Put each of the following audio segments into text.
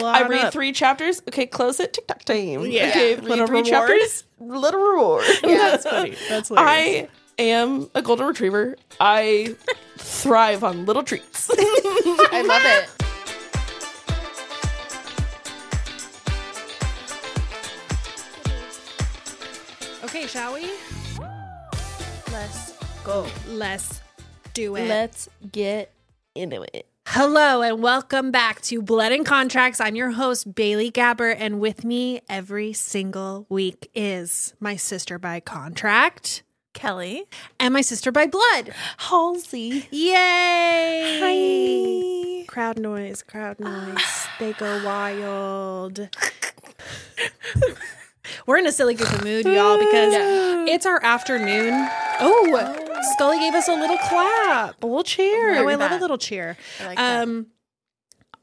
like, I read up. three chapters. Okay, close it. TikTok time. Yeah. Okay, Little read three reward. chapters. Little reward. That's funny. That's hilarious. I am a golden retriever. I thrive on little treats. I love it. Okay, shall we? Let's go. Let's do it. Let's get into it. Hello and welcome back to Blood and Contracts. I'm your host, Bailey Gabber, and with me every single week is my sister by contract Kelli. and my sister by blood. Halsey. Yay! Hi. Crowd noise, crowd noise. they go wild. We're in a silly goofy mood, y'all, because it's our afternoon. Oh, Scully gave us a little clap. A little cheer. Oh, I love a little cheer. I like that. Um,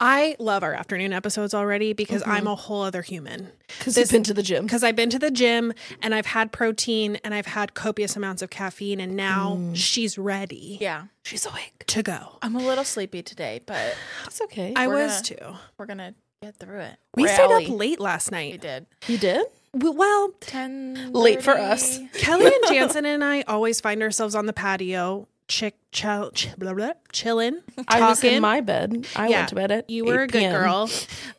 I love our afternoon episodes already because I'm a whole other human. Because I've been to the gym. Because I've been to the gym and I've had protein and I've had copious amounts of caffeine, and now she's ready Yeah. She's awake. to go. I'm a little sleepy today, but That's okay. I We're was gonna- too. we're gonna get through it. We stayed up late last We night. did. you did? W- Well, Ten Late for us. Kelli and Jansen and I always find ourselves on the patio, chick, chow, ch- blah, blah, chilling, I was in my bed. I Yeah, went to bed at You were 8 a good p.m. girl.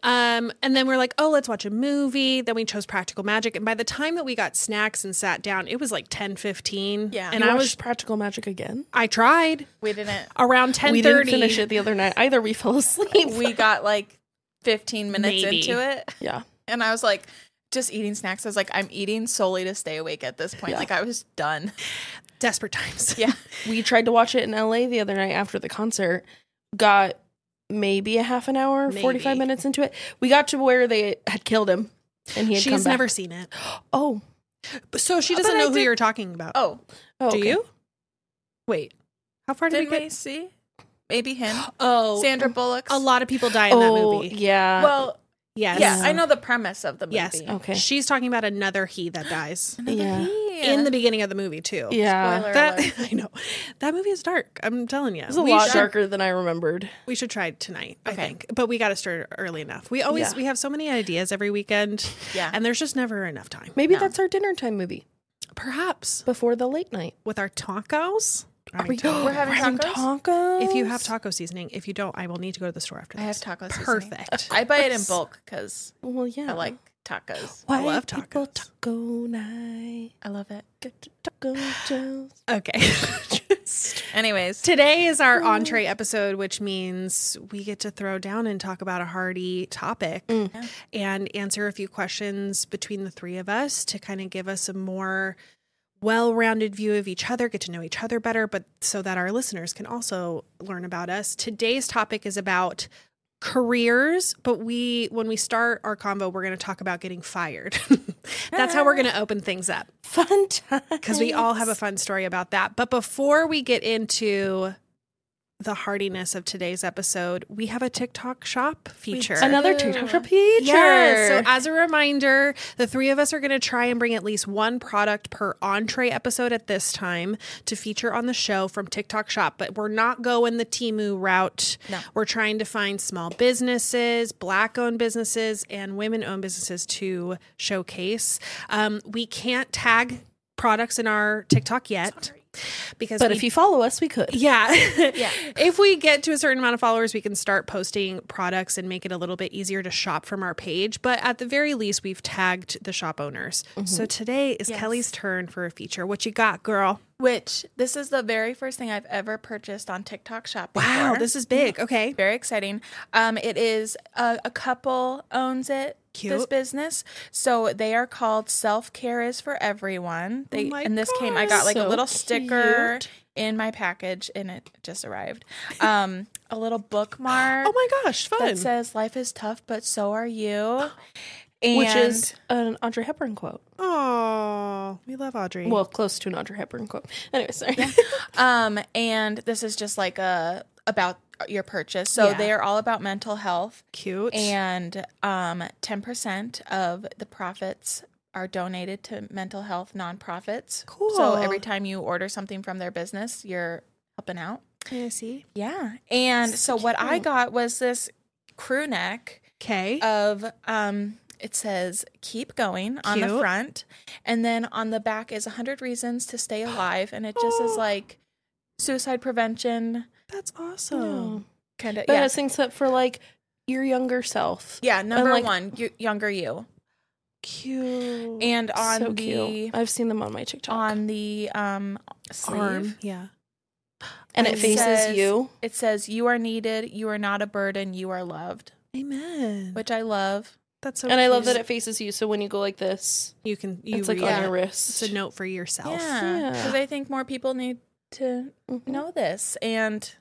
Um, and then we're like, oh, let's watch a movie. Then we chose Practical Magic. And by the time that we got snacks and sat down, it was like 10, 15. Yeah. And You I was, Practical Magic again. I tried We didn't. around 10 we didn't finish it the other night. Either we fell asleep. We got like 15 minutes Maybe. into it, yeah. and I was like, just eating snacks. I was like, I'm eating solely to stay awake at this point. Yeah. Like I was done. Desperate times. Yeah. We tried to watch it in LA the other night after the concert. Got maybe a half an hour, Maybe. 45 minutes into it. We got to where they had killed him and he had come She's back. never seen it. Oh. So she doesn't I know who did- you're talking about. Oh, oh Do okay. you? Wait. How far did did we we get? see? Maybe him. Oh, Sandra Bullock. a lot of people die in that Oh, movie. yeah. Well, Yes. yeah, I know the premise of the movie. Yes. Okay. She's talking about another he that dies Another Yeah. he. in the beginning of the movie too. yeah. Spoiler That alert. I know. That movie is dark. I'm telling you. It's a we lot should, darker than I remembered. We should try tonight, I think. But we got to start early enough. We always Yeah. we have so many ideas every weekend Yeah. and there's just never enough time. Maybe No. that's our dinner time movie Perhaps before the late night. with our tacos. Are we, We're having tacos? tacos? if you have taco seasoning, if you don't, I will need to go to the store after I have taco seasoning. Perfect. I buy it in bulk because Well, yeah. I like tacos. I love people tacos. taco night. I love it. Get Taco Joe's. Okay. Anyways, Today is our entree episode, which means we get to throw down and talk about a hearty topic Mm. and answer a few questions between the three of us to kind of give us a more well rounded view of each other, get to know each other better, but so that our listeners can also learn about us. Today's topic is about careers but we when we start our convo we're going to talk about getting fired that's how we're going to open things up Fun time. because we all have a fun story about that. But before we get into the hardiness of today's episode, we have a TikTok shop feature. Another TikTok shop feature. Yes. So as a reminder, the three of us are going to try and bring at least one product per entree episode at this time to feature on the show from TikTok Shop. But we're not going the Temu route. No. We're trying to find small businesses, black-owned businesses, and women-owned businesses to showcase. Um, we can't tag products in our TikTok yet because but we if you follow us, we could. yeah. Yeah. if we get to a certain amount of followers, we can start posting products and make it a little bit easier to shop from our page. But at the very least, we've tagged the shop owners. Mm-hmm. So today is Yes. Kelli's turn for a feature. What you got, girl? which this is the very first thing I've ever purchased on TikTok Shop. Wow, this is big. Mm-hmm. Okay. very exciting. Um, it is a, a couple owns it. This business, so they are called Self Care is for Everyone. They Oh and this came. I got like a little sticker cute. in my package, and it just arrived. Um, a little bookmark. Oh my gosh, fun. that says life is tough, but so are you. And Which is an Audrey Hepburn quote. Oh, we love Audrey. Well, close to an Audrey Hepburn quote. Anyway, sorry. um, and this is just like a about your purchase. So Yeah. they are all about mental health, cute. and um, ten percent of the profits are donated to mental health nonprofits. Cool. So every time you order something from their business, you're helping out. Can I see? Yeah. And so what I got was this crew neck Okay. of um it says keep going on the front and then on the back is 100 reasons to stay alive and it just is Oh. like suicide prevention That's awesome. kind of But yeah it's things that for like your younger self. yeah number like- one you, younger you Cute. and on so the cute. I've seen them on my TikTok. on the um sleeve arm. Yeah. and it it faces says- you. it says you are needed you are not a burden you are loved Amen. which i love That's so and I love that it faces you. So when you go like this, you can you it's like read on your wrist. It's a note for yourself. yeah Yeah. because i think more people need to Mhm. know this and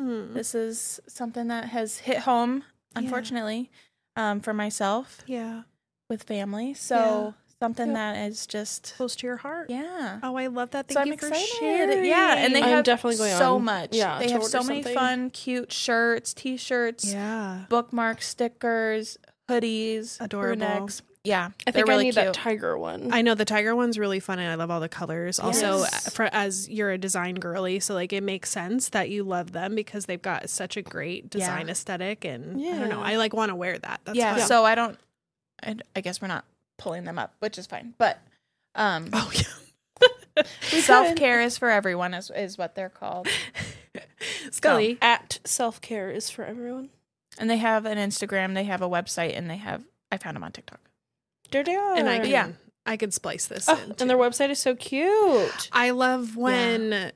Hmm. this is something that has hit home unfortunately um, for myself Yeah. with family so something Yeah. that is just Close to your heart. yeah Oh, I love that. Thank so I'm you for excited. sharing. Yeah, and they I'm have definitely going so on- much. yeah, they have so many fun, cute shirts, t-shirts, yeah. bookmarks, stickers, hoodies, Adorable. crewnecks. Yeah, I think really I need cute. that tiger one. I know the tiger one's really fun, and I love all the colors. Also, Yes. uh, for as you're a design girly, so like it makes sense that you love them because they've got such a great design Yeah. aesthetic, and I don't know, I like want to wear that. That's yeah, fun. so I don't. I, I guess we're not pulling them up, which is fine. But um, oh yeah, self care is for everyone, is is what they're called. Scully. At self care is for everyone. And they have an Instagram, they have a website, and they have. I found them on TikTok. There they are. and I can, Yeah. I could splice this. Oh, in, and their website is so cute. I love when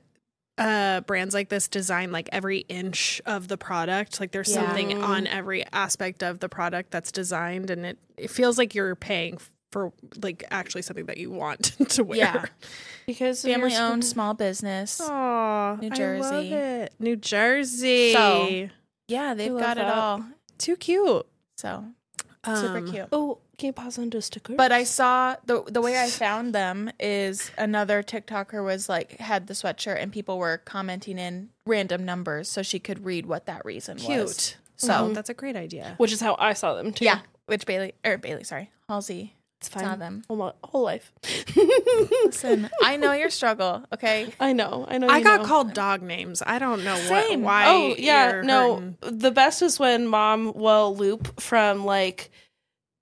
uh brands like this design like every inch of the product. Like there's Yeah. something on every aspect of the product that's designed and it it feels like you're paying for like actually something that you want to wear. Yeah. Because of your Family owned sp- small business. Oh, New I love Jersey. it. New Jersey. So, Yeah, they've got it that. all. too cute. So super Um, cute. Oh, can you pause on to stickers? But I saw the the way I found them is another TikToker was like had the sweatshirt and people were commenting in random numbers so she could read what that reason was. Cute. So So that's a great idea. which is how I saw them too. yeah, which Bailey or Bailey, sorry, Halsey it's fine. saw them. Whole, mo- whole life. Listen, I know your struggle. Okay, I know. I know. I you got know. called dog names. I don't know Same. what why. Oh yeah, you're no. hurting. The best is when mom will loop from like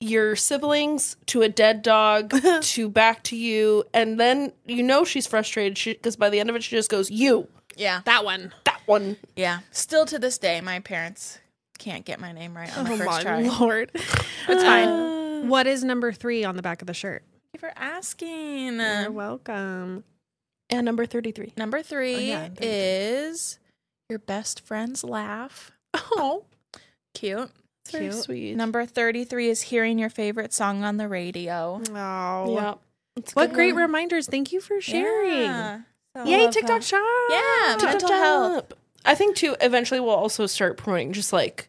your siblings to a dead dog to back to you, and then you know she's frustrated because by the end of it she just goes, "You yeah, that one. that one." yeah. Still to this day, my parents can't get my name right on the Oh first my try. lord. It's fine. Uh, What is number three on the back of the shirt? Thank you for asking. You're welcome. and number thirty-three. Number three Oh, yeah, thank you. is your best friend's laugh. Oh, Cute. It's very Cute. sweet. Number 33 is hearing your favorite song on the radio. oh. yeah. It's What good great one. reminders. Thank you for sharing. Yeah. So- Yay, love TikTok that. shop. Yeah, TikTok mental health. shop. I think too. Eventually, we'll also start promoting just like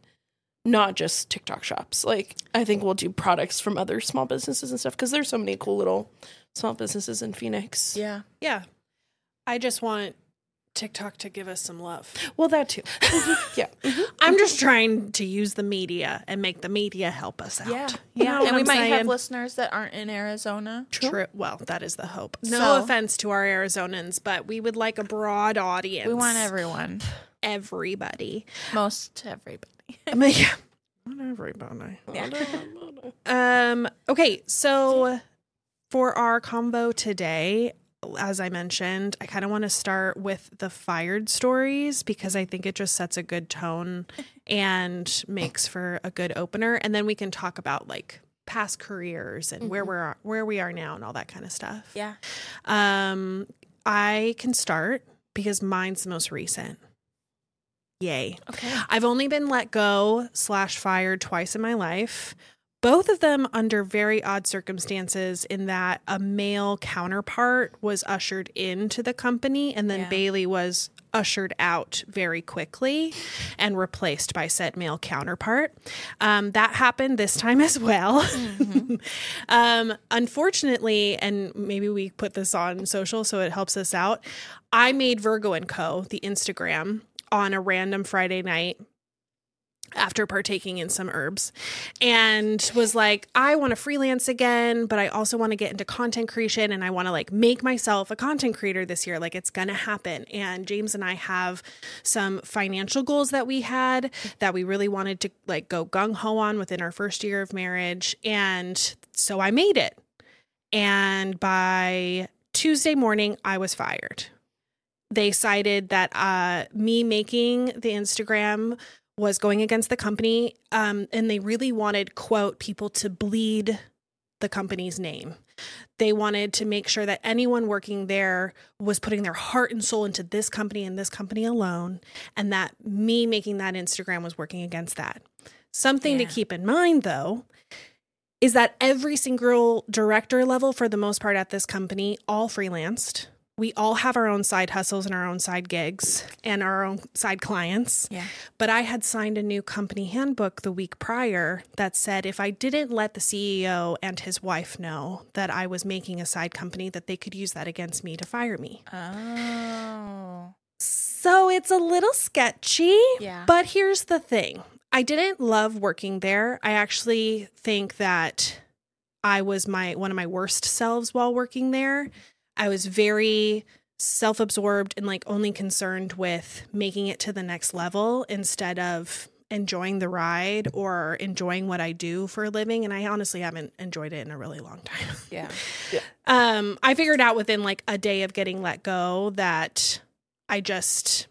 not just TikTok shops. Like I think we'll do products from other small businesses and stuff because there's so many cool little small businesses in Phoenix. Yeah. Yeah. I just want TikTok to give us some love. Well, that too. Mm-hmm. yeah. Mm-hmm. I'm mm-hmm. just trying to use the media and make the media help us out. Yeah. You Yeah. and we I'm might have listeners that aren't in Arizona. True. Well, that is the hope. No So- offense to our Arizonans, but we would like a broad audience. We want everyone. everybody. Most everybody. I mean, yeah. Not everybody. Yeah. Um. Okay. So for our combo today, as I mentioned, I kind of want to start with the fired stories because I think it just sets a good tone and makes for a good opener, and then we can talk about like past careers and where Mhm. we're where we are now and all that kind of stuff. Yeah. Um, I can start because mine's the most recent. Yay. Okay. I've only been let go slash fired twice in my life. Both of them under very odd circumstances, in that a male counterpart was ushered into the company and then Yeah. Bailey was ushered out very quickly and replaced by said male counterpart. Um, that happened this time as well. Mhm. um, unfortunately, and maybe we put this on social so it helps us out. I made Virgo and Co. the Instagram on a random Friday night. After partaking in some herbs and was like I want to freelance again but I also want to get into content creation and I want to like make myself a content creator this year. Like it's going to happen. And James and I have some financial goals that we had that we really wanted to like go gung ho on within our first year of marriage. And so I made it. And by Tuesday morning I was fired. They cited that uh, me making the Instagram was going against the company um, and they really wanted quote people to bleed the company's name. They wanted to make sure that anyone working there was putting their heart and soul into this company and this company alone and that me making that instagram was working against that. Something Yeah. to keep in mind though is that every single director level for the most part at this company all freelanced we all have our own side hustles and our own side gigs and our own side clients Yeah. but I had signed a new company handbook the week prior that said if I didn't let the CEO and his wife know that I was making a side company, that they could use that against me to fire me. Oh. So it's a little sketchy. Yeah. But here's the thing I didn't love working there. I actually think that I was my one of my worst selves while working there. I was very self-absorbed and like only concerned with making it to the next level instead of enjoying the ride or enjoying what I do for a living and I honestly haven't enjoyed it in a really long time. Yeah. Um, I figured out within like a day of getting let go that I just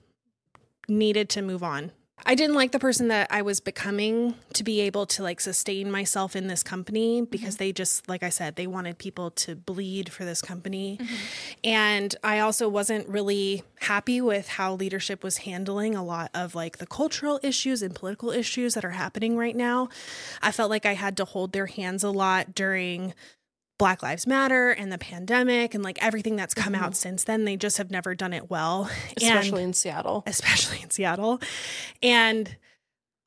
needed to move on. I didn't like the person that I was becoming to be able to like sustain myself in this company mm-hmm. because they just, like I said, they wanted people to bleed for this company. Mm-hmm. And I also wasn't really happy with how leadership was handling a lot of like the cultural issues and political issues that are happening right now. I felt like I had to hold their hands a lot during Black Lives Matter and the pandemic and like everything that's come out mm-hmm. since then. They just have never done it well. especially And- in Seattle. especially in Seattle. And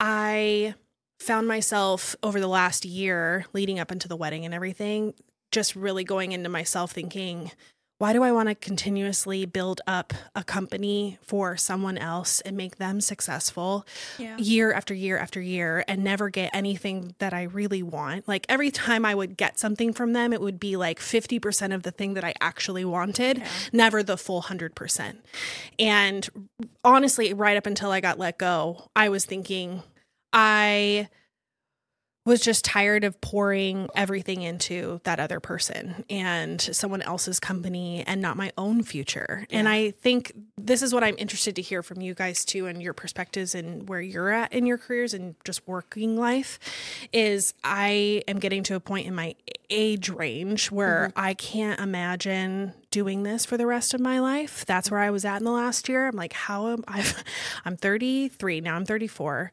I found myself over the last year leading up into the wedding and everything, just really going into myself thinking, why do I want to continuously build up a company for someone else and make them successful Yeah. year after year after year and never get anything that I really want? Like every time I would get something from them, it would be like 50% of the thing that I actually wanted, Yeah. never the full 100%. And honestly, right up until I got let go, I was thinking, I was just tired of pouring everything into that other person and someone else's company and not my own future. And I think this is what I'm interested to hear from you guys too and your perspectives and where you're at in your careers and just working life is I am getting to a point in my age range where mm-hmm. I can't imagine doing this for the rest of my life. That's where I was at in the last year. I'm like, how am I? I'm 33 now. I'm 34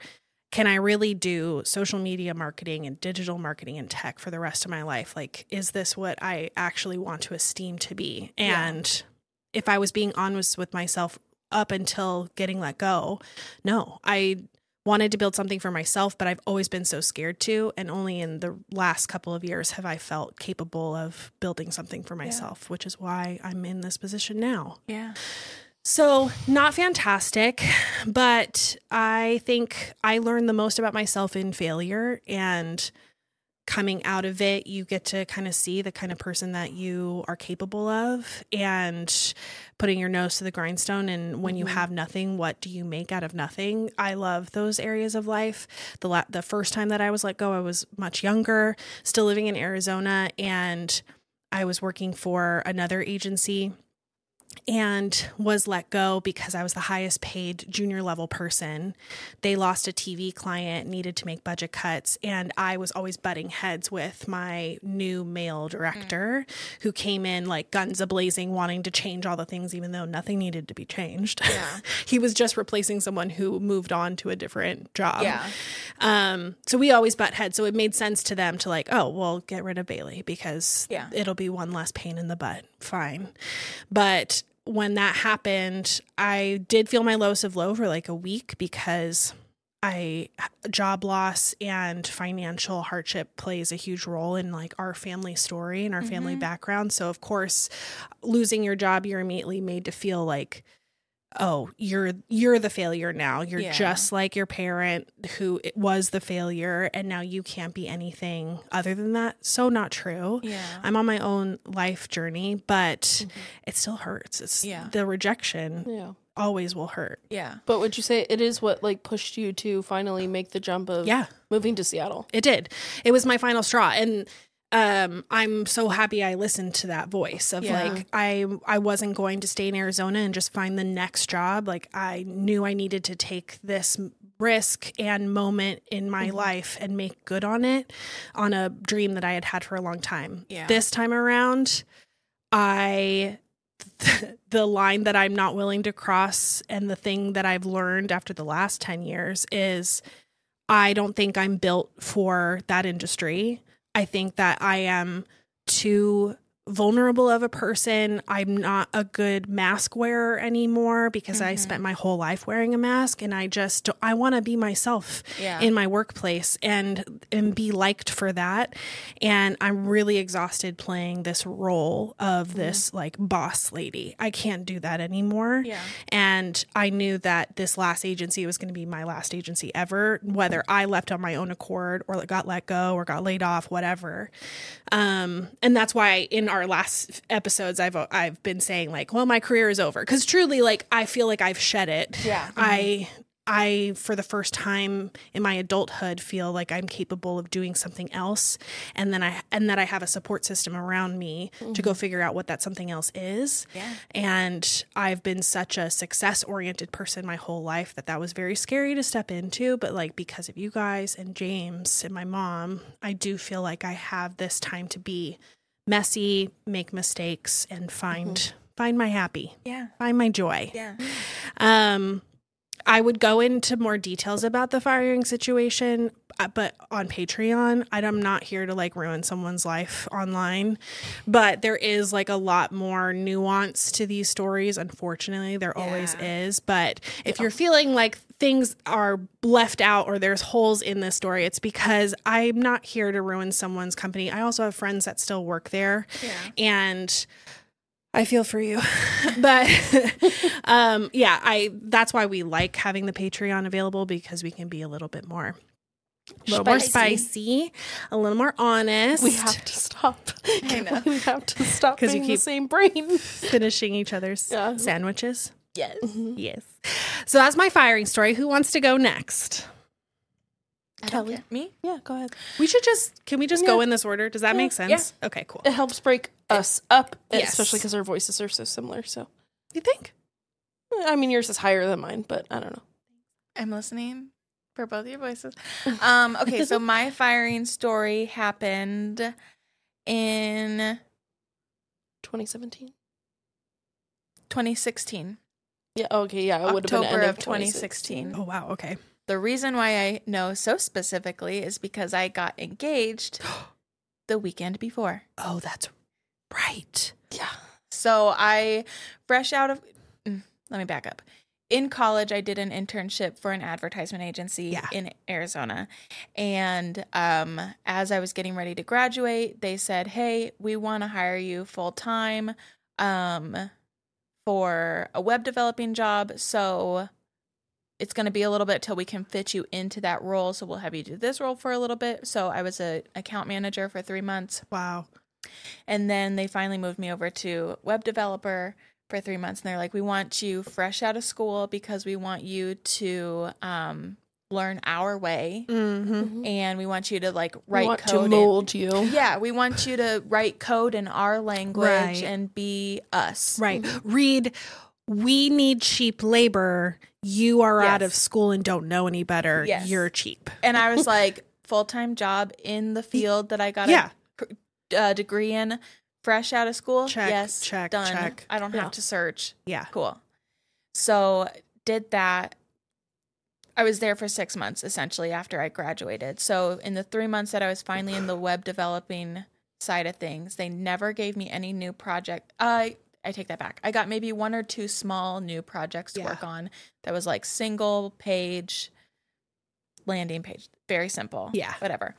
can I really do social media marketing and digital marketing and tech for the rest of my life? Like, is this what I actually want to esteem to be? Yeah. And if I was being honest with myself up until getting let go, no, I wanted to build something for myself, but I've always been so scared to. And only in the last couple of years have I felt capable of building something for myself, which is why I'm in this position now. Yeah. So, not fantastic, but I think I learned the most about myself in failure and coming out of it, you get to kind of see the kind of person that you are capable of and putting your nose to the grindstone. And when you Mhm. have nothing, what do you make out of nothing? I love those areas of life. The la- the first time that I was let go, I was much younger, still living in Arizona, and I was working for another agency and was let go because I was the highest paid junior level person. They lost a TV client, needed to make budget cuts, and I was always butting heads with my new male director who came in like guns a blazing, wanting to change all the things, even though nothing needed to be changed. Yeah. he was just replacing someone who moved on to a different job. Yeah. Um, so we always butt heads. So it made sense to them to like, oh, well, get rid of Bailey because Yeah. it'll be one less pain in the butt. Fine. But when that happened, I did feel my lowest of low for like a week because I job loss and financial hardship plays a huge role in like our family story and our family Mhm. background. So of course, losing your job, you're immediately made to feel like oh, you're you're the failure now. You're Yeah. just like your parent who it was the failure and now you can't be anything other than that. So not true. Yeah. I'm on my own life journey, but mm-hmm. it still hurts. It's Yeah. the rejection Yeah. always will hurt. yeah. But would you say it is what like pushed you to finally make the jump of Yeah. moving to Seattle? It did. It was my final straw and um I'm so happy I listened to that voice of Yeah. like I I wasn't going to stay in Arizona and just find the next job. Like I knew I needed to take this risk and moment in my life and make good on it on a dream that I had had for a long time. Yeah. This time around I the line that I'm not willing to cross and the thing that I've learned after the last 10 years is I don't think I'm built for that industry. I think that I am too vulnerable of a person. I'm not a good mask wearer anymore because I mm-hmm. spent my whole life wearing a mask and I just don't- I want to be myself Yeah. in my workplace and and be liked for that. And I'm really exhausted playing this role of mm-hmm. this like boss lady. I can't do that anymore. Yeah. And I knew that this last agency was going to be my last agency ever, whether I left on my own accord or got let go or got laid off, whatever. Um, and that's why in our last episodes, I've I've been saying like, well, my career is over because truly, like, I feel like I've shed it. Yeah. I I, for the first time in my adulthood, feel like I'm capable of doing something else, and then I and that I have a support system around me to go figure out what that something else is. Yeah. And I've been such a success oriented person my whole life that that was very scary to step into. But like because of you guys and James and my mom, I do feel like I have this time to be messy, make mistakes, and find find my happy, Yeah. find my joy. Yeah. Um, I would go into more details about the firing situation, uh, but on Patreon, I'm not here to like ruin someone's life online. But there is like a lot more nuance to these stories. Unfortunately, there always is. But if you're feeling like things are left out or there's holes in this story, it's because I'm not here to ruin someone's company. I also have friends that still work there Yeah. and I feel for you. but um yeah, I that's why we like having the Patreon available because we can be a little bit more a little more Spicy. spicy, a little more honest. We have to stop. I know. we have to stop 'Cause you being the keep- same brain. finishing each other's Yeah. sandwiches. Yes. Yes. So that's my firing story. Who wants to go next? I don't Kelli. Me? Yeah, go ahead. We should just can we just go Yeah. in this order? Does that make sense? Okay, cool. It helps break us up, Yes. especially because our voices are so similar. So, You think? I mean, yours is higher than mine, but I don't know. I'm listening for both your voices. Um, okay, so my firing story happened in 2017. 2016. Yeah. Okay. Yeah. It would have been October end of 2016. Oh wow, okay. The reason why I know so specifically is because I got engaged the weekend before. Oh, that's right. Yeah. So I, fresh out of, mm, let me back up. In college, I did an internship for an advertisement agency Yeah. in Arizona. And um, as I was getting ready to graduate, they said, Hey, we want to hire you full time um, for a web developing job. So it's going to be a little bit till we can fit you into that role. So we'll have you do this role for a little bit. So I was a account manager for three months. Wow. And then they finally moved me over to web developer for three months. And they're like, we want you fresh out of school because we want you to um, learn our way. Mm-hmm. And we want you to like We write want code. to in- mold you. yeah, we want you to write code in our language Right. and be us. Right. Read, we need cheap labor. You are out of school and don't know any better. Yes. You're cheap. And I was like, full time job in the field that I got Yeah. a uh, degree in, fresh out of school. Check, yes, check, done. check. I don't Yeah. have to search. Yeah. Cool. So did that. I was there for six months essentially after I graduated. So in the three months that I was finally in the web developing side of things, they never gave me any new project. I I take that back. I got maybe one or two small new projects to Yeah. work on that was like single page landing page. Very simple. Yeah. Whatever.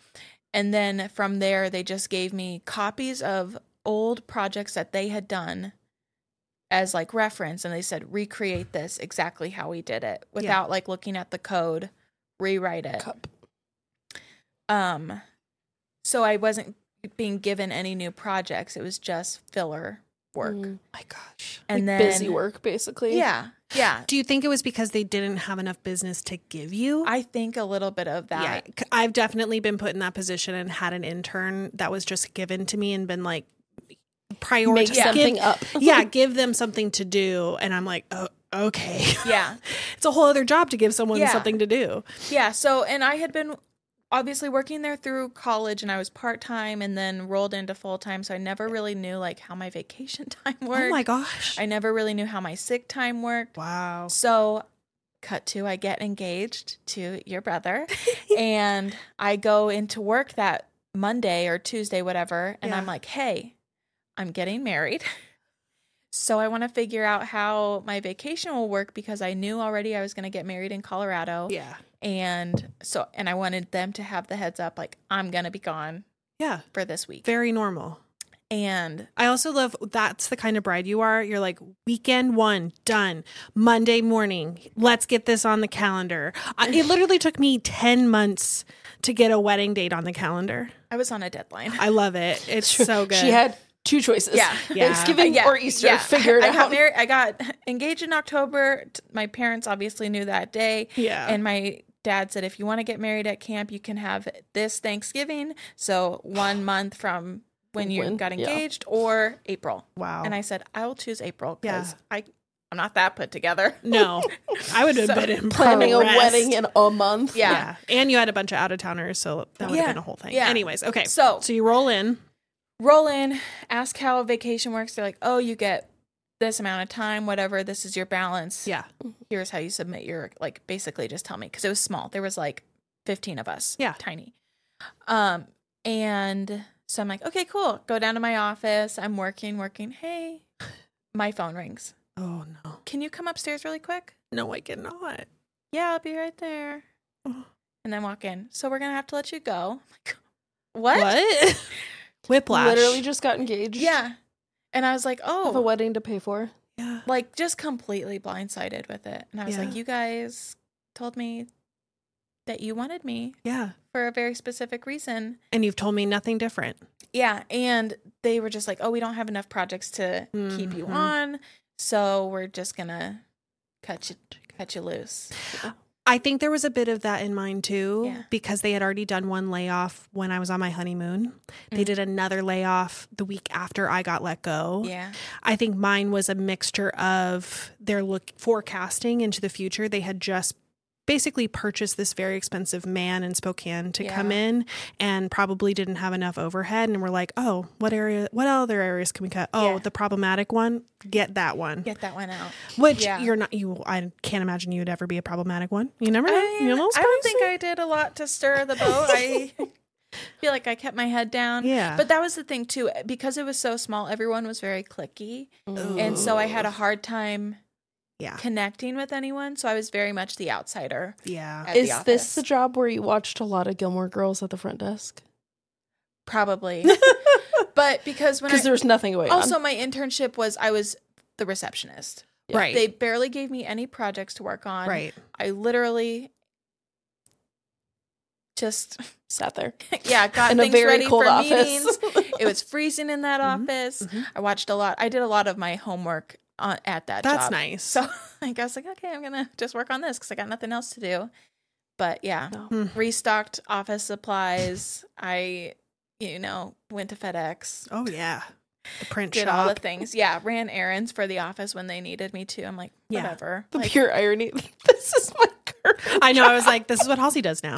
And then from there they just gave me copies of old projects that they had done as like reference and they said recreate this exactly how we did it without like looking at the code, rewrite it. Cup. Um so I wasn't being given any new projects. It was just filler work. Mm. my gosh. And Like then busy work, basically. Yeah. Yeah. Do you think it was because they didn't have enough business to give you? I think a little bit of yeah, that. c- I've definitely been put in that position and had an intern that was just given to me and been like prioritize Make something give- up. yeah, give them something to do, and I'm like, oh, okay. Yeah. it's a whole other job to give someone Yeah. something to do. Yeah. So, and I had been obviously working there through college and I was part time and then rolled into full time. So I never really knew like how my vacation time worked. Oh my gosh! I never really knew how my sick time worked. wow. So, cut to I get engaged to your brother and I go into work that Monday or Tuesday, whatever. And I'm like, hey, I'm getting married. So I want to figure out how my vacation will work because I knew already I was going to get married in Colorado Yeah. And so and I wanted them to have the heads up like I'm gonna be gone Yeah. for this week. Very normal. And I also love that's the kind of bride you are. You're like weekend one done, Monday morning. Let's get this on the calendar. I, it literally took me ten months to get a wedding date on the calendar. I was on a deadline. I love it. It's so good. She had two choices. Yeah. Yeah. Thanksgiving Yeah, or Easter. yeah. Figure it I out. got married. I got engaged in October. My parents obviously knew that day, yeah. and my dad said, "If you want to get married at camp, you can have this Thanksgiving, so one month from when you When- got yeah. engaged, or April." wow. And I said, "I will choose April because Yeah. I I'm not that put together." no, I would have So, been in Planning a wedding in a month. Yeah. Yeah. and you had a bunch of out of towners, so that would have Yeah. been a whole thing. Yeah. Anyways, okay. So So you roll in. roll in, ask how vacation works. They're like, oh, you get this amount of time, whatever. This is your balance. Yeah. Here's how you submit your like. Basically, just tell me because it was small. There was like fifteen of us. Yeah. tiny. Um, and so I'm like, okay, cool. Go down to my office. I'm working, working. Hey, my phone rings. Oh no, Can you come upstairs really quick? no, I cannot. Yeah, I'll be right there. Oh. And then walk in. So we're gonna have to let you go. I'm like, what? What? Whiplash. Literally just got engaged. Yeah. And I was like, oh, Have a wedding to pay for. Yeah. like just completely blindsided with it. And I was Yeah. like, you guys told me that you wanted me Yeah. for a very specific reason. And you've told me nothing different. Yeah. And they were just like, oh, we don't have enough projects to keep you Mhm. on. So we're just going to cut you, cut you loose. I think there was a bit of that in mine too, Yeah. because they had already done one layoff when I was on my honeymoon. They Mhm. did another layoff the week after I got let go. Yeah. I think mine was a mixture of their look forecasting into the future. They had just basically purchased this very expensive man in Spokane to come in and probably didn't have enough overhead and we're like, "Oh, what area what other areas can we cut? Oh, Yeah. the problematic one, get that one." Get that one out. Which Yeah. you're not you I can't imagine you would ever be a problematic one. You never know. I, you know, I don't think I did a lot to stir the boat. I feel like I kept my head down. Yeah. But that was the thing too, because it was so small, everyone was very cliquey. And so I had a hard time yeah. connecting with anyone. So I was very much the outsider. Yeah. At Is the this the job where you watched a lot of Gilmore Girls at the front desk? Probably. but because when I, Because there was nothing going also on. my internship was I was the receptionist. Yeah. Right. They barely gave me any projects to work on. right. I literally just Sat there yeah got in a things very ready cold for office. meetings. it was freezing in that Mhm, office. mhm. I watched a lot. I did a lot of my homework on, at that That's job. nice. So like, I was like, okay, I'm gonna just work on this because I got nothing else to do. But yeah, No. Hmm. restocked office supplies. I, you know, went to FedEx, Oh yeah. The print shop. did shop. all the things. Yeah, ran errands for the office when they needed me to. I'm like, Yeah. whatever. the Like, pure irony. This is my current. I know. I was like, this is what Halsey does now.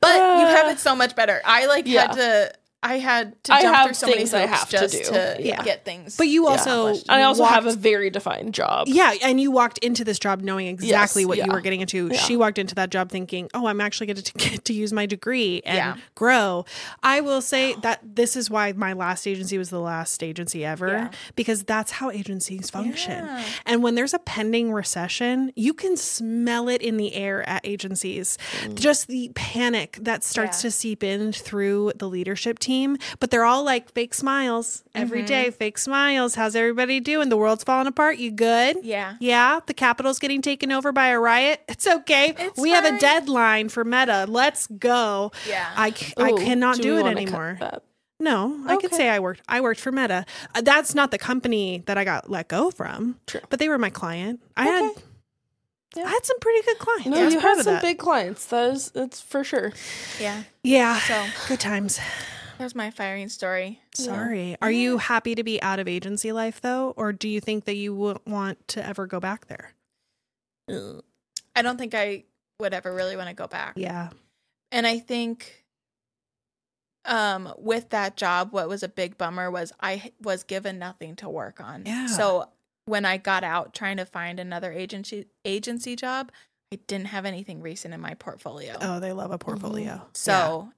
but you have Uh, it so much better. I like yeah. had to. I had to I jump have through so many things I hoops have to do. to, Yeah. get things. But you Yeah. also, And I also have a very defined job. yeah, and you walked into this job knowing exactly Yes, what you were getting into. Yeah. She walked into that job thinking, "Oh, I'm actually going to get to use my degree and Yeah. grow." I will say that this is why my last agency was the last agency ever Yeah. because that's how agencies function. Yeah. And when there's a pending recession, you can smell it in the air at agencies. Mm. Just the panic that starts Yeah. to seep in through the leadership team, but they're all like fake smiles every Mhm. day. Fake smiles. How's everybody doing? The world's falling apart. You good? Yeah. Yeah, the Capitol's getting taken over by a riot. It's okay. It's we have a deadline for Meta. Let's go. Yeah. I, c- I Ooh, cannot do do, it anymore. that? No, I could say I worked. I worked for Meta. Uh, that's not the company that I got let go from, True. but they were my client. I had Yeah. I had some pretty good clients. No, I you had some that. big clients. That is, it's for sure. yeah. Yeah, So good times. There's my firing story. Sorry. Are you happy to be out of agency life though, or do you think that you wouldn't want to ever go back there? I don't think I would ever really want to go back. Yeah. And I think um with that job what was a big bummer was I was given nothing to work on. Yeah. So when I got out trying to find another agency agency job, I didn't have anything recent in my portfolio. Oh, they love a portfolio. So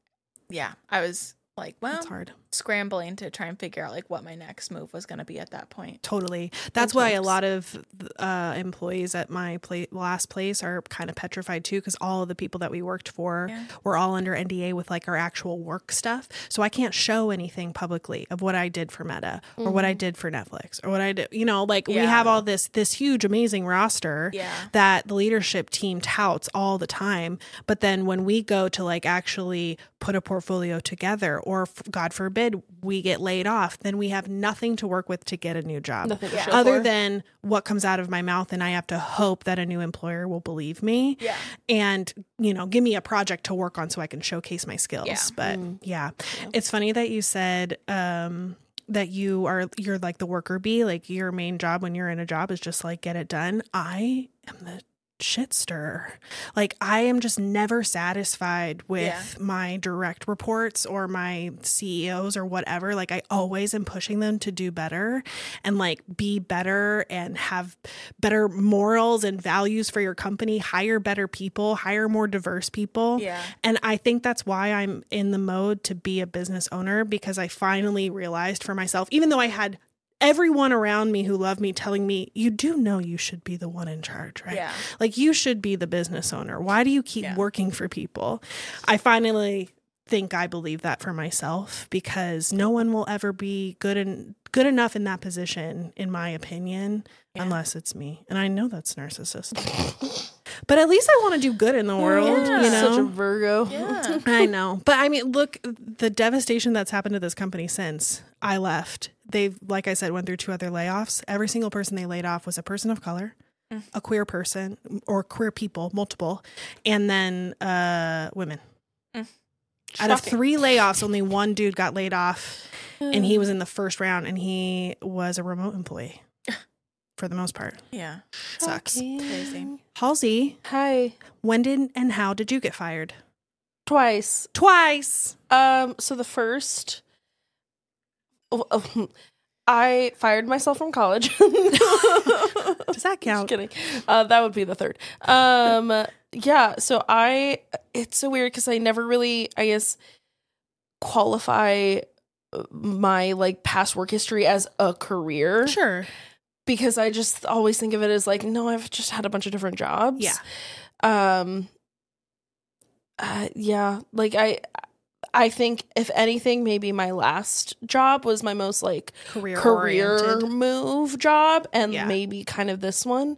yeah, I was like, well, it's hard. Scrambling to try and figure out like what my next move was going to be at that point. Totally. That's why a lot of uh, employees at my pla- last place are kind of petrified too, because all of the people that we worked for Yeah. were all under NDA with like our actual work stuff. So I can't show anything publicly of what I did for Meta or what I did for Netflix or what I did. You know, like we have all this this huge amazing roster Yeah. that the leadership team touts all the time. But then when we go to like actually put a portfolio together, or God forbid we get laid off, then we have nothing to work with to get a new job. Nothing to Yeah. show Other for. than what comes out of my mouth, and I have to hope that a new employer will believe me Yeah. and you know give me a project to work on so I can showcase my skills. Yeah. But Mm. yeah. Yeah. it's funny that you said um, that you are you're like the worker bee. Like your main job when you're in a job is just like get it done. I am the shit stirrer. Like I am just never satisfied with Yeah. my direct reports or my CEOs or whatever. Like I always am pushing them to do better and like be better and have better morals and values for your company, hire better people, hire more diverse people. Yeah. And I think that's why I'm in the mode to be a business owner because I finally realized for myself, even though I had everyone around me who loved me telling me, you do know you should be the one in charge, right? Yeah. Like you should be the business owner. Why do you keep Yeah. working for people? I finally think I believe that for myself because no one will ever be good and good enough in that position, in my opinion, Yeah. unless it's me. And I know that's narcissistic. but at least I want to do good in the world, Yeah. you know. Such a Virgo. Yeah. I know. But I mean, look, the devastation that's happened to this company since I left. They've, like I said, went through two other layoffs. Every single person they laid off was a person of color, Mm. a queer person, or queer people, multiple, and then uh, women. Out of three layoffs, only one dude got laid off, and Mm. he was in the first round, and he was a remote employee for the most part. Yeah. Sucks. Crazy. Halsey, Hi. when did and how did you get fired? Twice. Twice. Um. So the first, I fired myself from college. Does that Just count? kidding. Uh, that would be the third. Um. yeah. So I. It's so weird because I never really, I guess, qualify uh, my like past work history as a career Sure. because I just always think of it as like, no, I've just had a bunch of different jobs. Yeah. Um. Uh, yeah, like I, I think if anything, maybe my last job was my most like Career career move job, and Yeah. maybe kind of this one.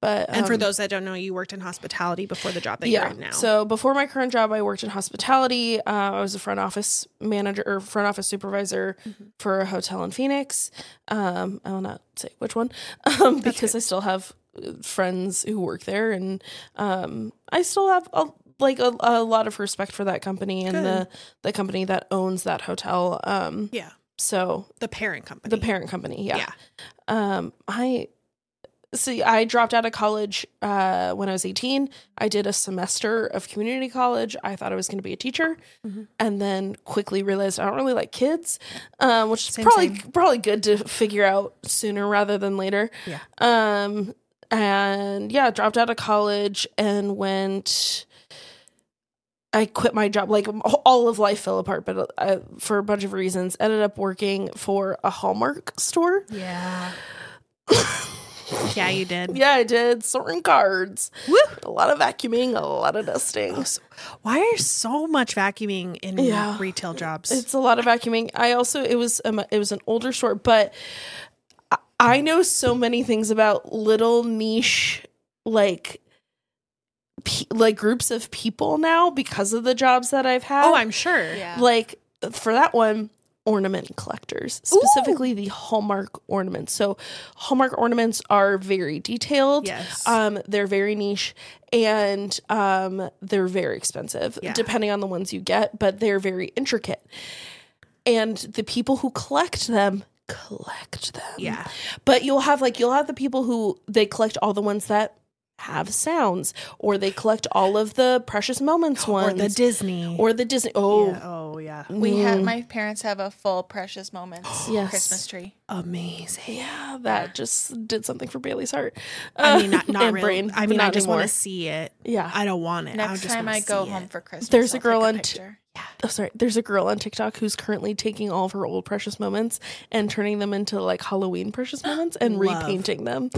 But And for um, those that don't know, you worked in hospitality before the job that yeah. you're in now. So before my current job, I worked in hospitality. Uh, I was a front office manager or front office supervisor Mhm. for a hotel in Phoenix. Um, I will not say which one um, because I still have uh, friends who work there, and um, I still have a, like a, a lot of respect for that company and the the company that owns that hotel. Um, yeah, so the parent company. the parent company, yeah. Yeah. Um, I see. I dropped out of college uh, when I was eighteen. I did a semester of community college. I thought I was going to be a teacher, Mhm. and then quickly realized I don't really like kids, um, which is Same, probably same. probably good to figure out sooner rather than later. Yeah. Um, and yeah, dropped out of college and went. I quit my job. Like all of life fell apart, but uh, for a bunch of reasons, ended up working for a Hallmark store. Yeah. Yeah, you did. Yeah, I did. Sorting cards. Woo! A lot of vacuuming, a lot of dusting. Oh, so- why is so much vacuuming in Yeah. retail jobs? It's a lot of vacuuming. I also it was um, it was an older store, but I- I know so many things about little niche like pe- like groups of people now because of the jobs that I've had. oh, I'm sure. Yeah. like for that one ornament collectors specifically the hallmark ornaments so hallmark ornaments are very detailed Yes. um they're very niche and um they're very expensive Yeah. depending on the ones you get but they're very intricate and the people who collect them collect them Yeah. but you'll have like you'll have the people who they collect all the ones that have sounds or they collect all of the precious moments ones Or the Disney. or the Disney. Oh, Yeah. Oh, yeah. we had Mm. my parents have a full precious moments Yes. Christmas tree. Amazing. yeah, that just did something for Bailey's heart. I mean, not, not and really. brain. I mean, I just want to see it. Yeah. I don't want it. I Next just time I go home it. for Christmas, There's a I'll girl take on t- picture. Oh, sorry. There's a girl on TikTok who's currently taking all of her old precious moments and turning them into like Halloween precious moments and Love. repainting them.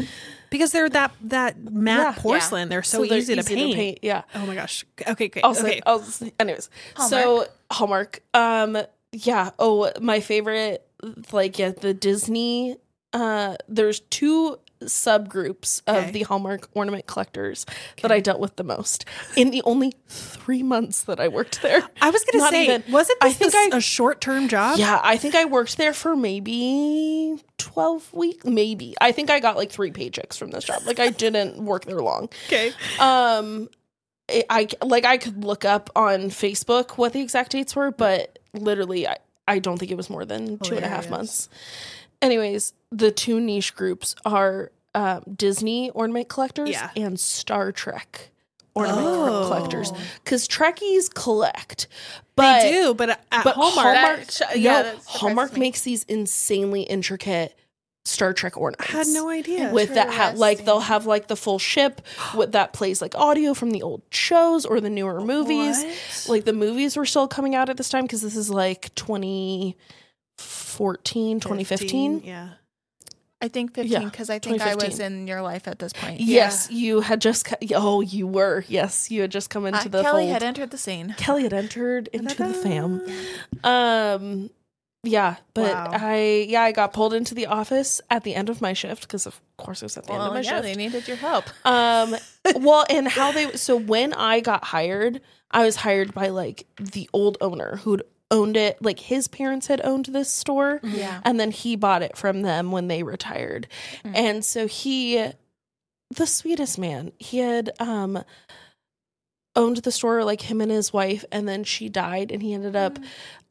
because they're that that matte Yeah. porcelain. They're so, they're easy, to, paint. Yeah. Oh my gosh. Okay, great. Also, okay. also, anyways, so Hallmark. Um, yeah. Oh, my favorite, like, yeah, the Disney. Uh, there's two subgroups Okay. of the Hallmark ornament collectors that I dealt with the most in the only three months that I worked there. I was gonna say, even- was it I think I- a short term job? Yeah, I think I worked there for maybe 12 weeks, maybe. I think I got like three paychecks from this job. Like I didn't work there long. Okay. Um, I like I could look up on Facebook what the exact dates were, but literally, I, I don't think it was more than two and a half months. Anyways, the two niche groups are um, Disney ornament collectors Yeah. and Star Trek ornament Oh. collectors because Trekkies collect, but they do, but at but Hallmark, Hallmark, That yeah, no, Hallmark makes these insanely intricate Star Trek ornaments. I had no idea. with that ha- like they'll have like the full ship with that plays like audio from the old shows or the newer movies What? like the movies were still coming out at this time because this is like 2014 2015 Yeah. I think 15 because I think I was in your life at this point. yes you had just co- oh you were yes you had just come into Uh, the Kelli fold. had entered the scene. Kelli had entered into the fam um yeah but Wow. i yeah i got pulled into the office at the end of my shift because of course it was at the end of my yeah, shift they needed your help. Um, well, and how they so when I got hired, I was hired by like the old owner who'd owned it. Like his parents had owned this store, Yeah. and then he bought it from them when they retired. Mm. And so he, the sweetest man, he had um owned the store like him and his wife, and then she died, and he ended up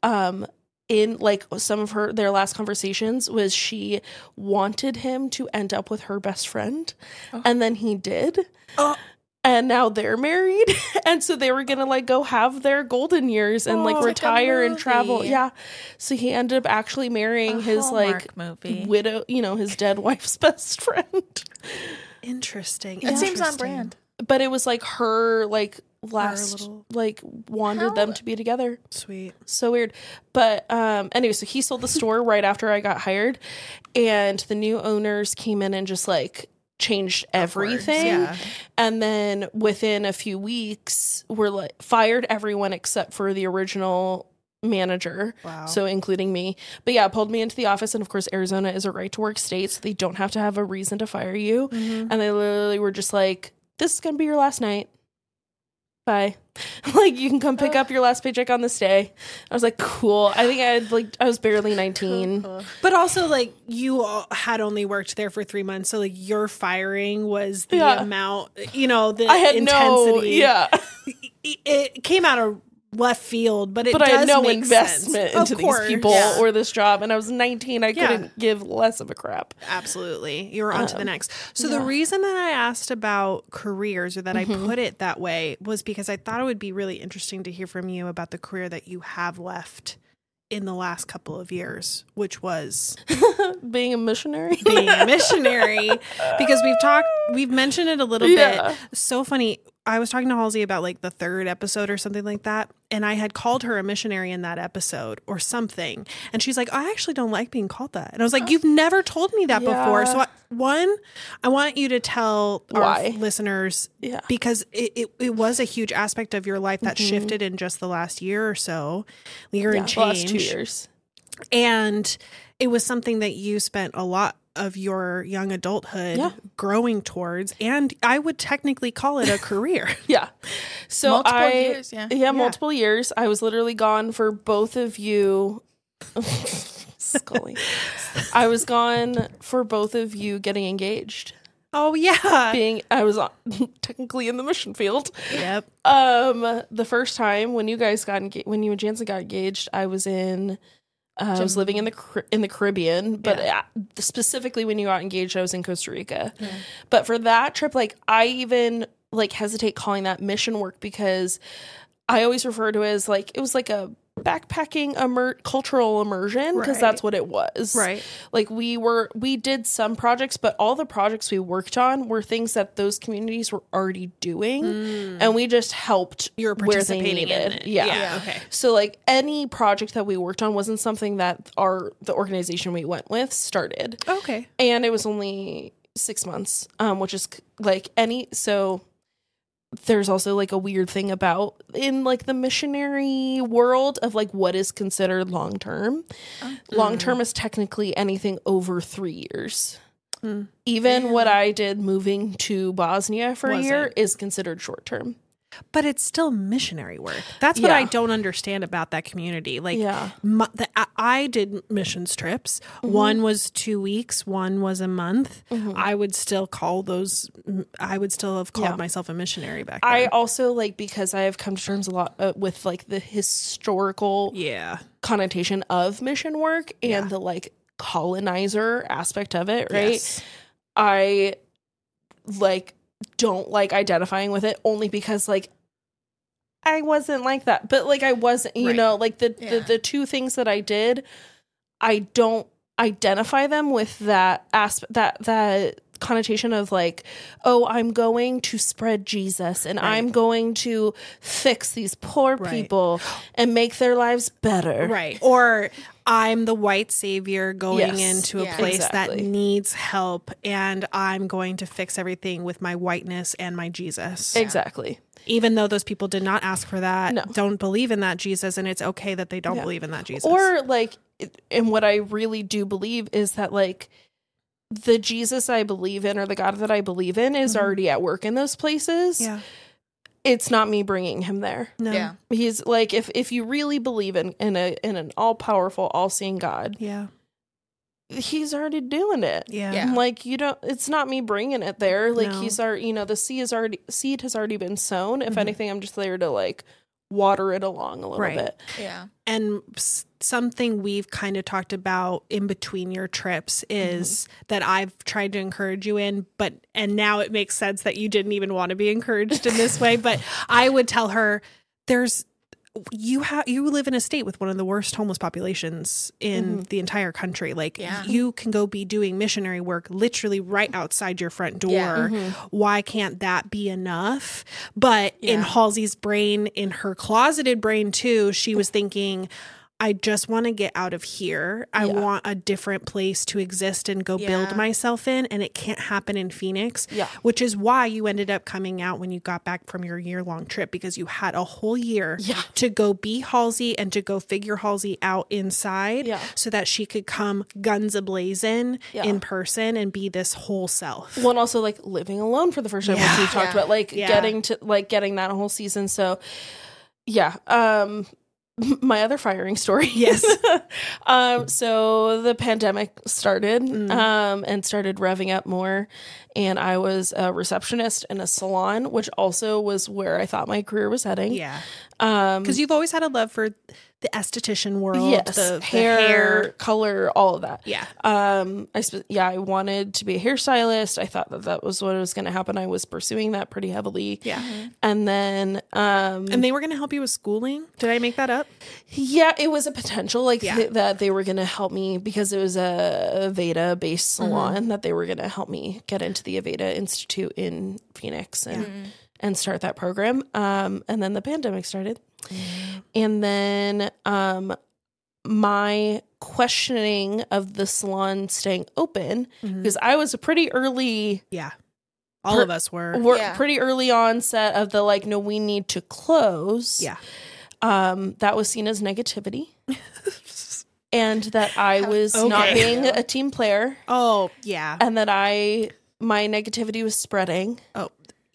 um in like some of her their last conversations was she wanted him to end up with her best friend Oh. and then he did Oh. And now they're married. And so they were gonna like go have their golden years and like Oh, like a retire and travel. yeah. So he ended up actually marrying A his like movie. widow you know his dead wife's best friend. Interesting. it seems on brand. but it was like her like last little- like wanted them to be together. Sweet. so weird. But um anyway so he sold the store right after i got hired and the new owners came in and just like changed everything Yeah. and then within a few weeks we're like fired everyone except for the original manager Wow. so including me but yeah pulled me into the office and of course arizona is a right to work state so they don't have to have a reason to fire you Mhm. and they literally were just like this is gonna be your last night bye. Like you can come pick uh. up your last paycheck on this day. I was like cool. I think i had like i was barely uh-huh. 19 But also, like you all had only worked there for three months, so like your firing was the Yeah. amount, you know, the i had intensity. no yeah. It, it came out of left field, but it but i had no investment sense. into these people Yeah. or this job and i was 19 i Yeah. couldn't give less of a crap Absolutely. You're on to the Um, next. So the reason that I asked about careers or that Mhm. I put it that way was because I thought it would be really interesting to hear from you about the career that you have left in the last couple of years, which was being a missionary being a missionary because we've talked we've mentioned it a little Yeah. bit. So funny. I was talking to Halsey about like the third episode or something like that, and I had called her a missionary in that episode or something, and she's like, "I actually don't like being called that," and I was like, "You've never told me that before." So, I, one, I want you to tell our Why? listeners Yeah. because it, it, it was a huge aspect of your life that mm-hmm. shifted in just the last year or so. You're Yeah, in the last change, two years. and it was something that you spent a lot of your young adulthood Yeah. growing towards, and I would technically call it a career. Yeah. So Multiple I years, yeah. yeah, multiple years. I was literally gone for both of you. Scully. I was gone for both of you getting engaged. oh yeah. Being I was on, technically in the mission field. Yep. Um, the first time when you guys got engaged, when you and Jansen got engaged, I was in. Uh, I was living in the in the Caribbean, but uh, specifically when you got engaged, I was in Costa Rica. But for that trip, like I even like hesitate calling that mission work because I always refer to it as like it was like a backpacking immer- cultural immersion because Right. that's what it was. Right. Like we were we did some projects, but all the projects we worked on were things that those communities were already doing, and we just helped. You were where they participating in it. Yeah. Yeah, okay. So like any project that we worked on wasn't something that our the organization we went with started Okay. and it was only six months um which is like any so there's also like a weird thing about in like the missionary world of like what is considered long term long term is technically anything over three years. Hmm. even what i did moving to bosnia for a year Wasn't. is considered short term But it's still missionary work. That's what Yeah. I don't understand about that community. Like, Yeah. mu- the, I, did missions trips. One was two weeks. One was a month. I would still call those. I would still have called Yeah. myself a missionary back then. i also like because i have come to terms a lot uh, with like the historical yeah. connotation of mission work and Yeah. the like colonizer aspect of it, right? Yes. I like don't like identifying with it only because like I wasn't like that. But like I wasn't, you Right. know, like the, Yeah. the the two things that I did, I don't identify them with that aspect that that connotation of like oh i'm going to spread jesus and Right. i'm going to fix these poor Right. people and make their lives better Right. Or I'm the white savior going Yes. into a Yeah. place Exactly. that needs help and I'm going to fix everything with my whiteness and my Jesus. exactly Even though those people did not ask for that, No. don't believe in that Jesus, and it's okay that they don't Yeah. believe in that Jesus. Or like, and what I really do believe is that like the Jesus I believe in or the God that I believe in is Mhm. already at work in those places. yeah, It's not me bringing him there. no, Yeah. He's like if if you really believe in in a in an all powerful, all seeing God, yeah, he's already doing it. yeah, Yeah. Like you don't. It's not me bringing it there. Like No. he's already. You know, the seed is already seed has already been sown. If Mhm. anything, I'm just there to like water it along a little Right. bit. Yeah. And s- something we've kind of talked about in between your trips is mm-hmm. that I've tried to encourage you in, but and now it makes sense that you didn't even want to be encouraged in this way. But I would tell her, there's you have you live in a state with one of the worst homeless populations in mm-hmm. the entire country. Like Yeah. you can go be doing missionary work literally right outside your front door. Yeah. Why can't that be enough? But in Halsey's brain, in her closeted brain too, she was thinking, I just want to get out of here. I Yeah. want a different place to exist and go Yeah. build myself in. And it can't happen in Phoenix. Yeah. Which is why you ended up coming out when you got back from your year long trip because you had a whole year Yeah. to go be Halsey and to go figure Halsey out inside Yeah. so that she could come guns ablazing Yeah. in person and be this whole self. Well, and also like living alone for the first time, Yeah. which we talked about, like getting to like getting that whole season. So, yeah. Um, my other firing story. Yes. um, so the pandemic started, Mm. um, and started revving up more, and I was a receptionist in a salon, which also was where I thought my career was heading. yeah. Um, Because you've always had a love for the esthetician world, yes, the, the hair, hair. color, all of that. Yeah. Um, I sp- yeah, I wanted to be a hairstylist. I thought that that was what was going to happen. I was pursuing that pretty heavily. Yeah. And then, um, And they were going to help you with schooling. Did I make that up? yeah, it was a potential like Yeah. th- that they were going to help me because it was a Aveda based Mm-hmm. salon that they were going to help me get into the Aveda Institute in Phoenix and and start that program. Um, and then the pandemic started. And then um, my questioning of the salon staying open, because I was a pretty early, Yeah. All Per- of us were. were Yeah. pretty early onset of the like, no, we need to close. Yeah. Um, that was seen as negativity. and that I was not being a team player Oh, yeah. and that I my negativity was spreading.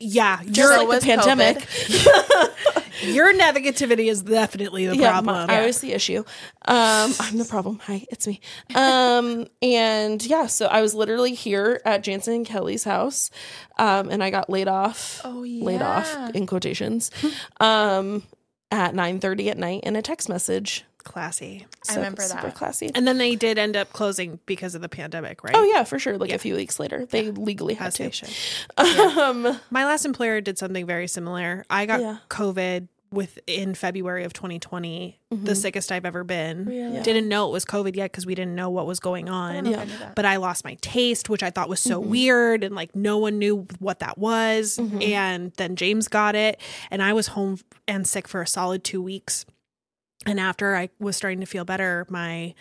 Yeah. Just Your, like the pandemic. your negativity is definitely the yeah, problem. my- I was the issue. Um, I'm the problem. Hi, it's me. Um, and yeah, so I was literally here at Jansen and Kelli's house, um, and I got laid off. Oh, yeah. Laid off in quotations. um, at 9:30 at night in a text message. Classy. I remember super that. classy. And then they did end up closing because of the pandemic, right? Oh yeah, for sure. Like Yeah. a few weeks later, they legally had As to. they should. Um, My last employer did something very similar. I got Yeah. COVID with in February of 2020, the Mhm. sickest I've ever been. Really? Didn't know it was COVID yet because we didn't know what was going on. don't know if I Yeah. knew. But I lost my taste, which I thought was so Mhm. weird, and like no one knew what that was. Mhm. And then James got it, and I was home and sick for a solid two weeks. And after I was starting to feel better, my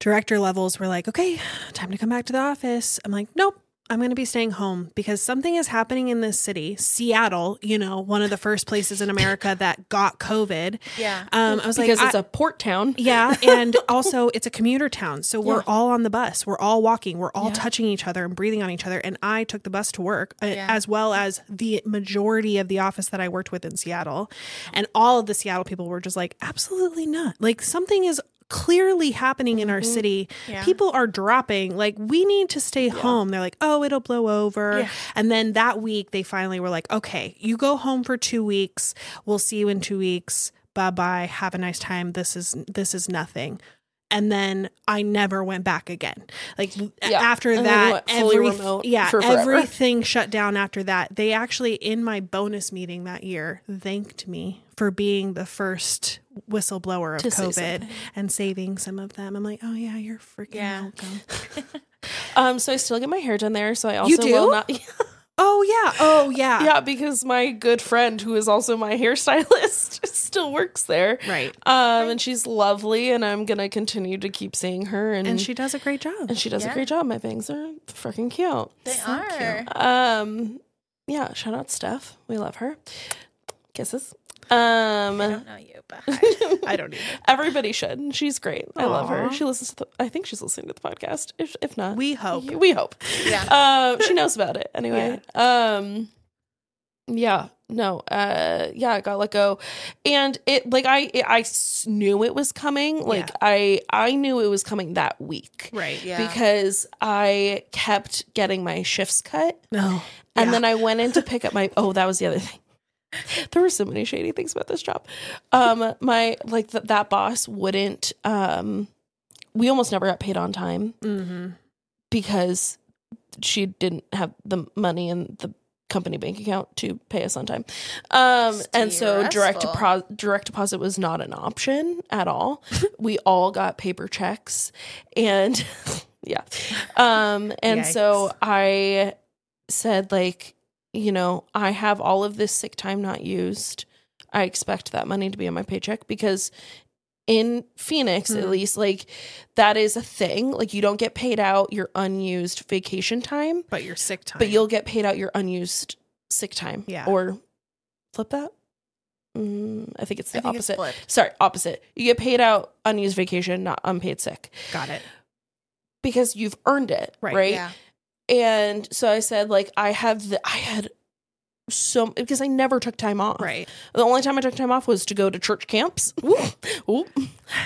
director levels were like, okay, time to come back to the office. I'm like, nope. I'm going to be staying home because something is happening in this city, Seattle, you know, one of the first places in America that got COVID. Yeah. Um, I was because like, because it's I- a port town. yeah, and also it's a commuter town. So we're Yeah. all on the bus. We're all walking. We're all Yeah. touching each other and breathing on each other. And I took the bus to work, uh, Yeah. as well as the majority of the office that I worked with in Seattle. And all of the Seattle people were just like, absolutely not. Like something is clearly happening in our Mhm. city. Yeah. People are dropping. Like we need to stay home. They're like, oh, it'll blow over. Yeah. And then that week they finally were like, okay, you go home for two weeks. We'll see you in two weeks. Bye bye. Have a nice time. This is this is nothing. And then I never went back again. Like Yeah. after And that, every yeah, everything shut down after that. They actually in my bonus meeting that year thanked me for being the first whistleblower of To COVID and saving some of them. I'm like, oh yeah, you're freaking Yeah. welcome. Um, so I still get my hair done there. So I also do? will not. Oh yeah, oh yeah, yeah, because my good friend, who is also my hairstylist, still works there. right. Um, and she's lovely, and I'm gonna continue to keep seeing her. And And she does a great job. and she does Yeah. a great job. My bangs are freaking cute. They So are. Um, yeah, shout out Steph. We love her. Kisses. I Um, don't know you, but hi. I don't either. everybody should. She's great. I love her. She listens to. The, I think she's listening to the podcast. If if not, We hope. we hope. yeah. Um, she knows about it anyway. Um, yeah, no, uh, yeah, I got let go, and it like I I knew it was coming. Like Yeah. I I knew it was coming that week Right. Yeah. because I kept getting my shifts cut, No. and Yeah. then I went in to pick up my. Oh, that was the other thing. There were so many shady things about this job. Um, my like th- that boss wouldn't. Um, we almost never got paid on time Mm-hmm. because she didn't have the money in the company bank account to pay us on time. Um, and so direct depo- direct deposit was not an option at all. we all got paper checks and yeah. Um, and so I said like, you know, I have all of this sick time not used. I expect that money to be on my paycheck because in Phoenix, at Hmm. least, like that is a thing. Like you don't get paid out your unused vacation time, But you're sick time. but you'll get paid out your unused sick time. Yeah. Or flip that. Mm, I think it's the think opposite. flipped. Sorry, opposite. You get paid out unused vacation, not unpaid sick, got it. because you've earned it, Right, right? Yeah. And so I said, like, I have the, I had so because I never took time off. Right. The only time I took time off was to go to church camps. Ooh, ooh,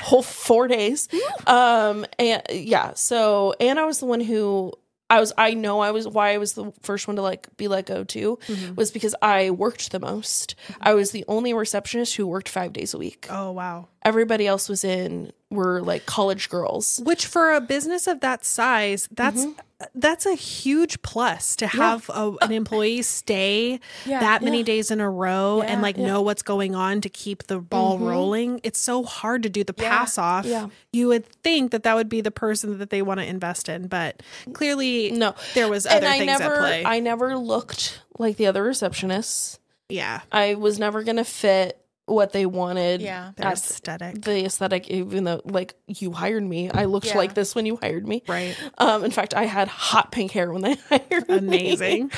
whole four days. Um, and yeah, so and I was the one who I was. I know I was why I was the first one to like be let go too Mhm. was because I worked the most. I was the only receptionist who worked five days a week Oh wow. Everybody else was in were like college girls. Which for a business of that size, that's that's a huge plus to have a, an employee stay Yeah. that many Yeah. days in a row Yeah. and like Yeah. know what's going on to keep the ball Mhm. rolling. It's so hard to do the Yeah. pass off. Yeah. You would think that that would be the person that they want to invest in, but clearly No, there was and other I things never, at play. I never looked like the other receptionists. yeah, I was never gonna fit what they wanted. Yeah. their aesthetic. the aesthetic, even though like you hired me, I looked Yeah. like this when you hired me. right. Um, in fact, I had hot pink hair when they hired me. Amazing.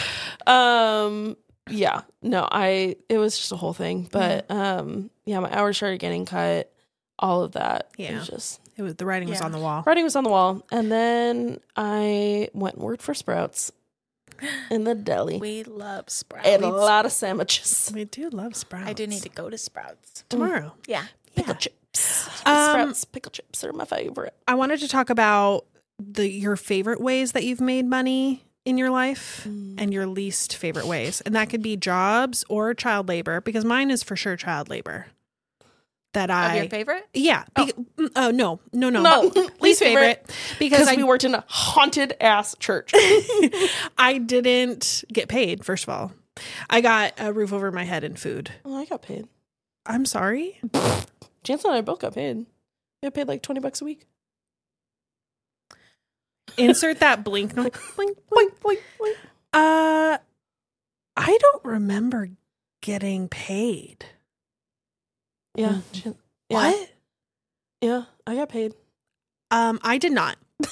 um, yeah, no, I it was just a whole thing, but um, yeah, my hours started getting cut. All of that, Yeah. It Yeah. was just It was the writing was on the wall. writing was on the wall, and then I went and worked for Sprouts in the deli We love Sprouts. and a lot of sandwiches. We do love Sprouts. I do need to go to Sprouts. tomorrow. Yeah. Pickle Yeah. chips. Um, Sprouts pickle chips are my favorite. I wanted to talk about the your favorite ways that you've made money in your life Mm. and your least favorite ways. And that could be jobs or child labor because mine is for sure child labor. That Of I your favorite? Yeah. be- mm, Oh, no. No, no. No, least favorite, favorite. because I we worked in a haunted ass church. I didn't get paid first of all. I got a roof over my head and food. oh, I got paid. I'm sorry. Jansen and I both got paid. We got paid like twenty bucks a week. Insert that blink noise. Blink, blink. Boink, boink. Uh I don't remember getting paid. Yeah. Mm. Yeah. What? Yeah, I got paid. Um, I did not.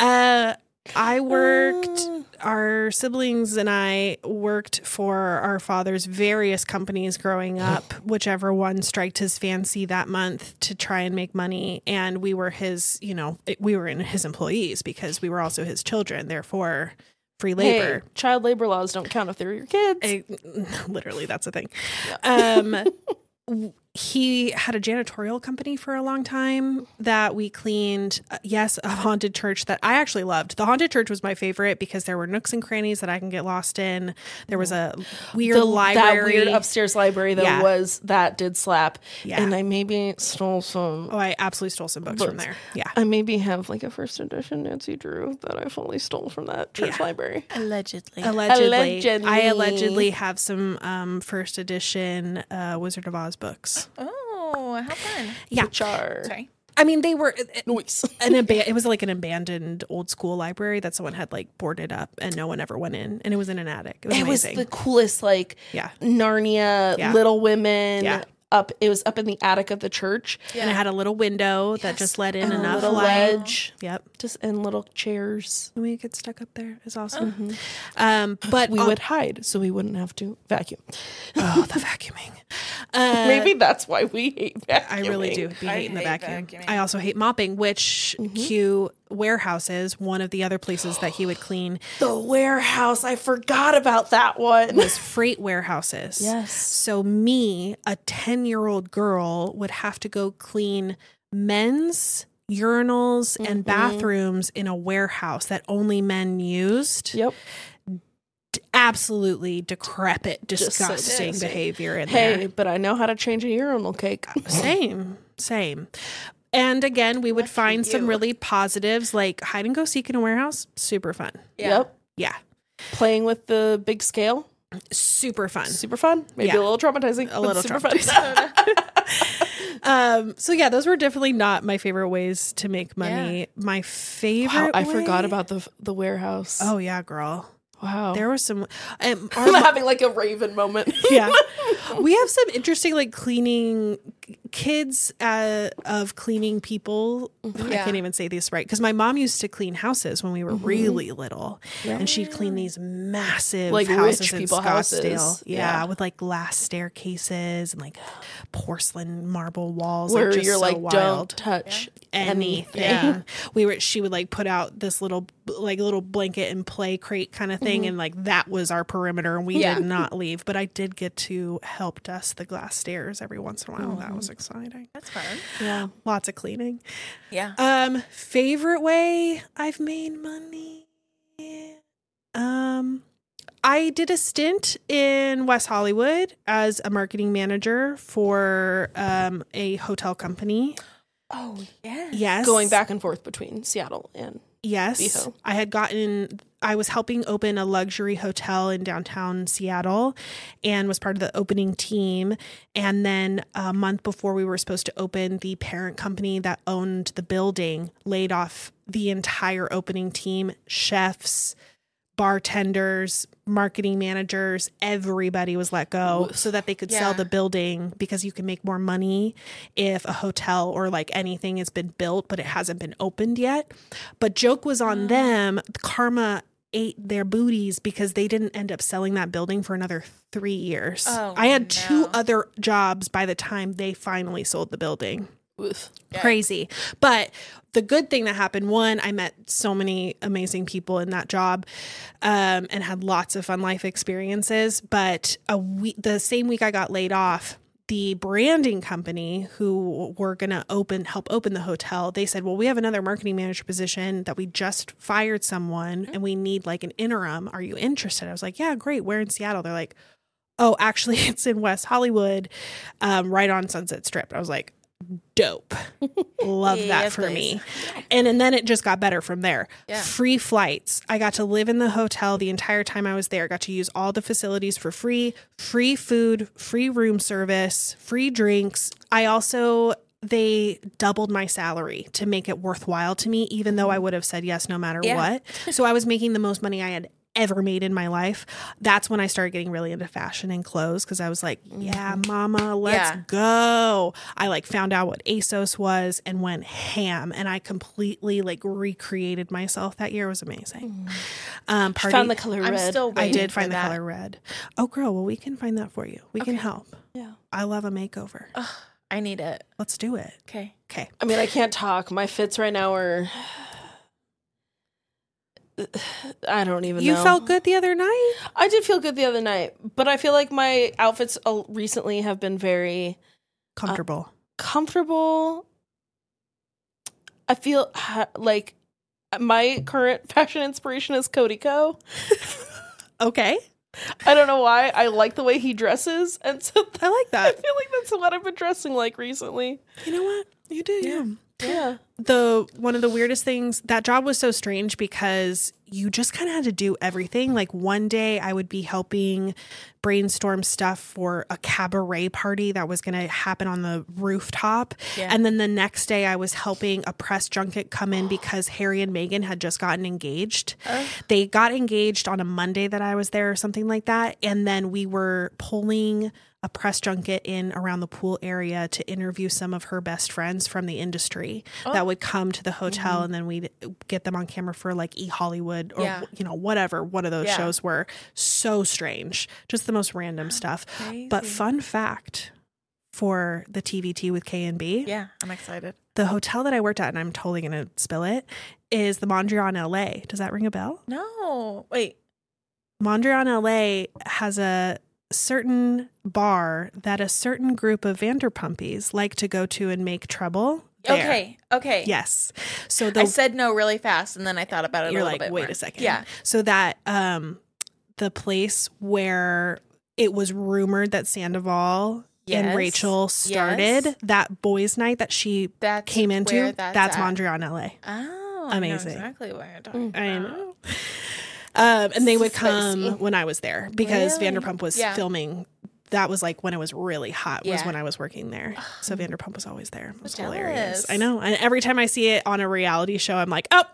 Uh, I worked. Uh, Our siblings and I worked for our father's various companies growing up, whichever one striked his fancy that month to try and make money. And we were his, you know, we were in his employees because we were also his children. Therefore, free labor. Hey, child labor laws don't count if they're your kids. I- literally, that's a thing. Um, w- he had a janitorial company for a long time that we cleaned. Uh, yes, a haunted church that I actually loved. The haunted church was my favorite because there were nooks and crannies that I can get lost in. There was a weird The- library. That weird upstairs library that Yeah. was that did slap. Yeah. And I maybe stole some. oh, I absolutely stole some books from there. Yeah. I maybe have like a first edition Nancy Drew that I fully stole from that church Yeah. library. Allegedly. Allegedly, Allegedly. I allegedly have some um, first edition uh, Wizard of Oz books. Oh, how fun. Yeah. Which are Sorry. I mean, they were noise. an aban- it was like an abandoned old school library that someone had like boarded up and no one ever went in and it was in an attic it was It was the coolest, like yeah Narnia, Yeah. Little Women. Yeah. Up, it was up in the attic of the church. and it had a little window that just let in And a enough little light ledge, yep just and little chairs. and we get stuck up there is awesome um but We on- would hide so we wouldn't have to vacuum. oh the vacuuming uh, Maybe that's why we hate vacuuming. I really do be I hating the vacuum. vacuuming. I also hate mopping, which Mm-hmm. cue warehouses, one of the other places that he would clean The warehouse. I forgot about that one. was freight warehouses. Yes. So me, a 10-year-old girl, would have to go clean men's urinals and Mm-hmm. bathrooms in a warehouse that only men used. Yep. Absolutely decrepit, Just so disgusting disgusting. behavior in Hey, there. but I know how to change a urinal cake. Same, same. And again, we would Lucky find some really positives like hide and go seek in a warehouse. Super fun. Yeah. Yep. Yeah. Playing with the big scale. Super fun. Super fun. Maybe Yeah. a little traumatizing. A but little super traumatizing. um, so yeah, those were definitely not my favorite ways to make money. My favorite Wow, I forgot about the the warehouse. Oh yeah, girl. Wow. There was some um, I'm having like a Raven moment. yeah. We have some interesting like cleaning kids uh, of cleaning people. I can't even say this right because my mom used to clean houses when we were really little, and she'd clean these massive Like houses rich people Scottsdale. houses. Yeah, Yeah. with like glass staircases and like porcelain marble walls. Where like, just you're so like, wild. don't touch anything. Yeah. We were she would like put out this little like little blanket and play crate kind of thing and like that was our perimeter and we Yeah. did not leave. But I did get to help dust the glass stairs every once in a while. That was exciting. That's fun. Yeah. Lots of cleaning. Yeah. Um favorite way I've made money. Um I did a stint in West Hollywood as a marketing manager for um, a hotel company. Oh yes. Yes. Going back and forth between Seattle and Yes. WeHo. I had gotten, I was helping open a luxury hotel in downtown Seattle and was part of the opening team. And then a month before we were supposed to open, the parent company that owned the building laid off the entire opening team chefs, bartenders, marketing managers, everybody was let go so that they could Yeah. sell the building because you can make more money if a hotel or like anything has been built but it hasn't been opened yet. But joke was on mm. them. Karma ate their booties because they didn't end up selling that building for another 3 years. Oh, I had two other jobs by the time they finally sold the building Oof. Crazy. But the good thing that happened, one, I met so many amazing people in that job um, and had lots of fun life experiences. But a week, the same week I got laid off, the branding company who were going to open help open the hotel they said well we have another marketing manager position that we just fired someone and we need like an interim. Are you interested? I was like yeah great. Where in seattle. They're like oh actually it's in west hollywood um, right on sunset strip. I was like dope. Love that Yes, for please. me and and then it just got better from there. Yeah. free flights. I got to live in the hotel the entire time i was there. Got to use all the facilities for free. Free food free room service free drinks. I also they doubled my salary to make it worthwhile to me even though i would have said yes no matter Yeah. what. So i was making the most money i had ever made in my life that's when i started getting really into fashion and clothes because i was like yeah mama let's Yeah. go i like found out what asos was and went ham and i completely like recreated myself that year it was amazing um party, Found the color I'm red. still i did find the that. color red oh girl well we can find that for you we can help yeah. i love a makeover Ugh, I need it. let's do it Okay. okay I mean, I can't talk. My fits right now are. I don't even you know. felt good the other night I did feel good the other night, but I feel like my outfits uh, recently have been very comfortable comfortable. I feel ha- like my current fashion inspiration is Cody Ko. okay I don't know why. I like the way he dresses, and so i like that. I feel like that's what I've been dressing like recently. you know what you do Yeah. yeah. Yeah. the one of the weirdest things that job was so strange because you just kind of had to do everything like one day i would be helping brainstorm stuff for a cabaret party that was going to happen on the rooftop Yeah. and then the next day i was helping a press junket come in because harry and meghan had just gotten engaged Oh. they got engaged on a monday that i was there or something like that and then we were pulling a press junket in around the pool area to interview some of her best friends from the industry Oh. that would come to the hotel mm-hmm. and then we'd get them on camera for like e Hollywood or Yeah. you know whatever one of those Yeah. shows were so strange just the most random stuff but fun fact for the TVT with K and B Yeah, I'm excited. the hotel that I worked at and I'm totally going to spill it is the Mondrian LA does that ring a bell No, wait. Mondrian LA has a certain bar that a certain group of Vanderpumpies like to go to and make trouble. there. Okay, okay. Yes. So the I said no really fast, and then I thought about it. you're a little like, bit wait more. a second. Yeah. So that um the place where it was rumored that Sandoval Yes. and Rachel started Yes. that boys' night that she That's came into. That's, that's, at. Mondrian LA. Oh, I Amazing. exactly where you're talking. I about. know. Um, and they would come Spicy. when I was there because Really? Vanderpump was Yeah. filming. That was like when it was really hot. Was Yeah. when I was working there. So Vanderpump was always there. It was hilarious. I know. And every time I see it on a reality show, I'm like, oh,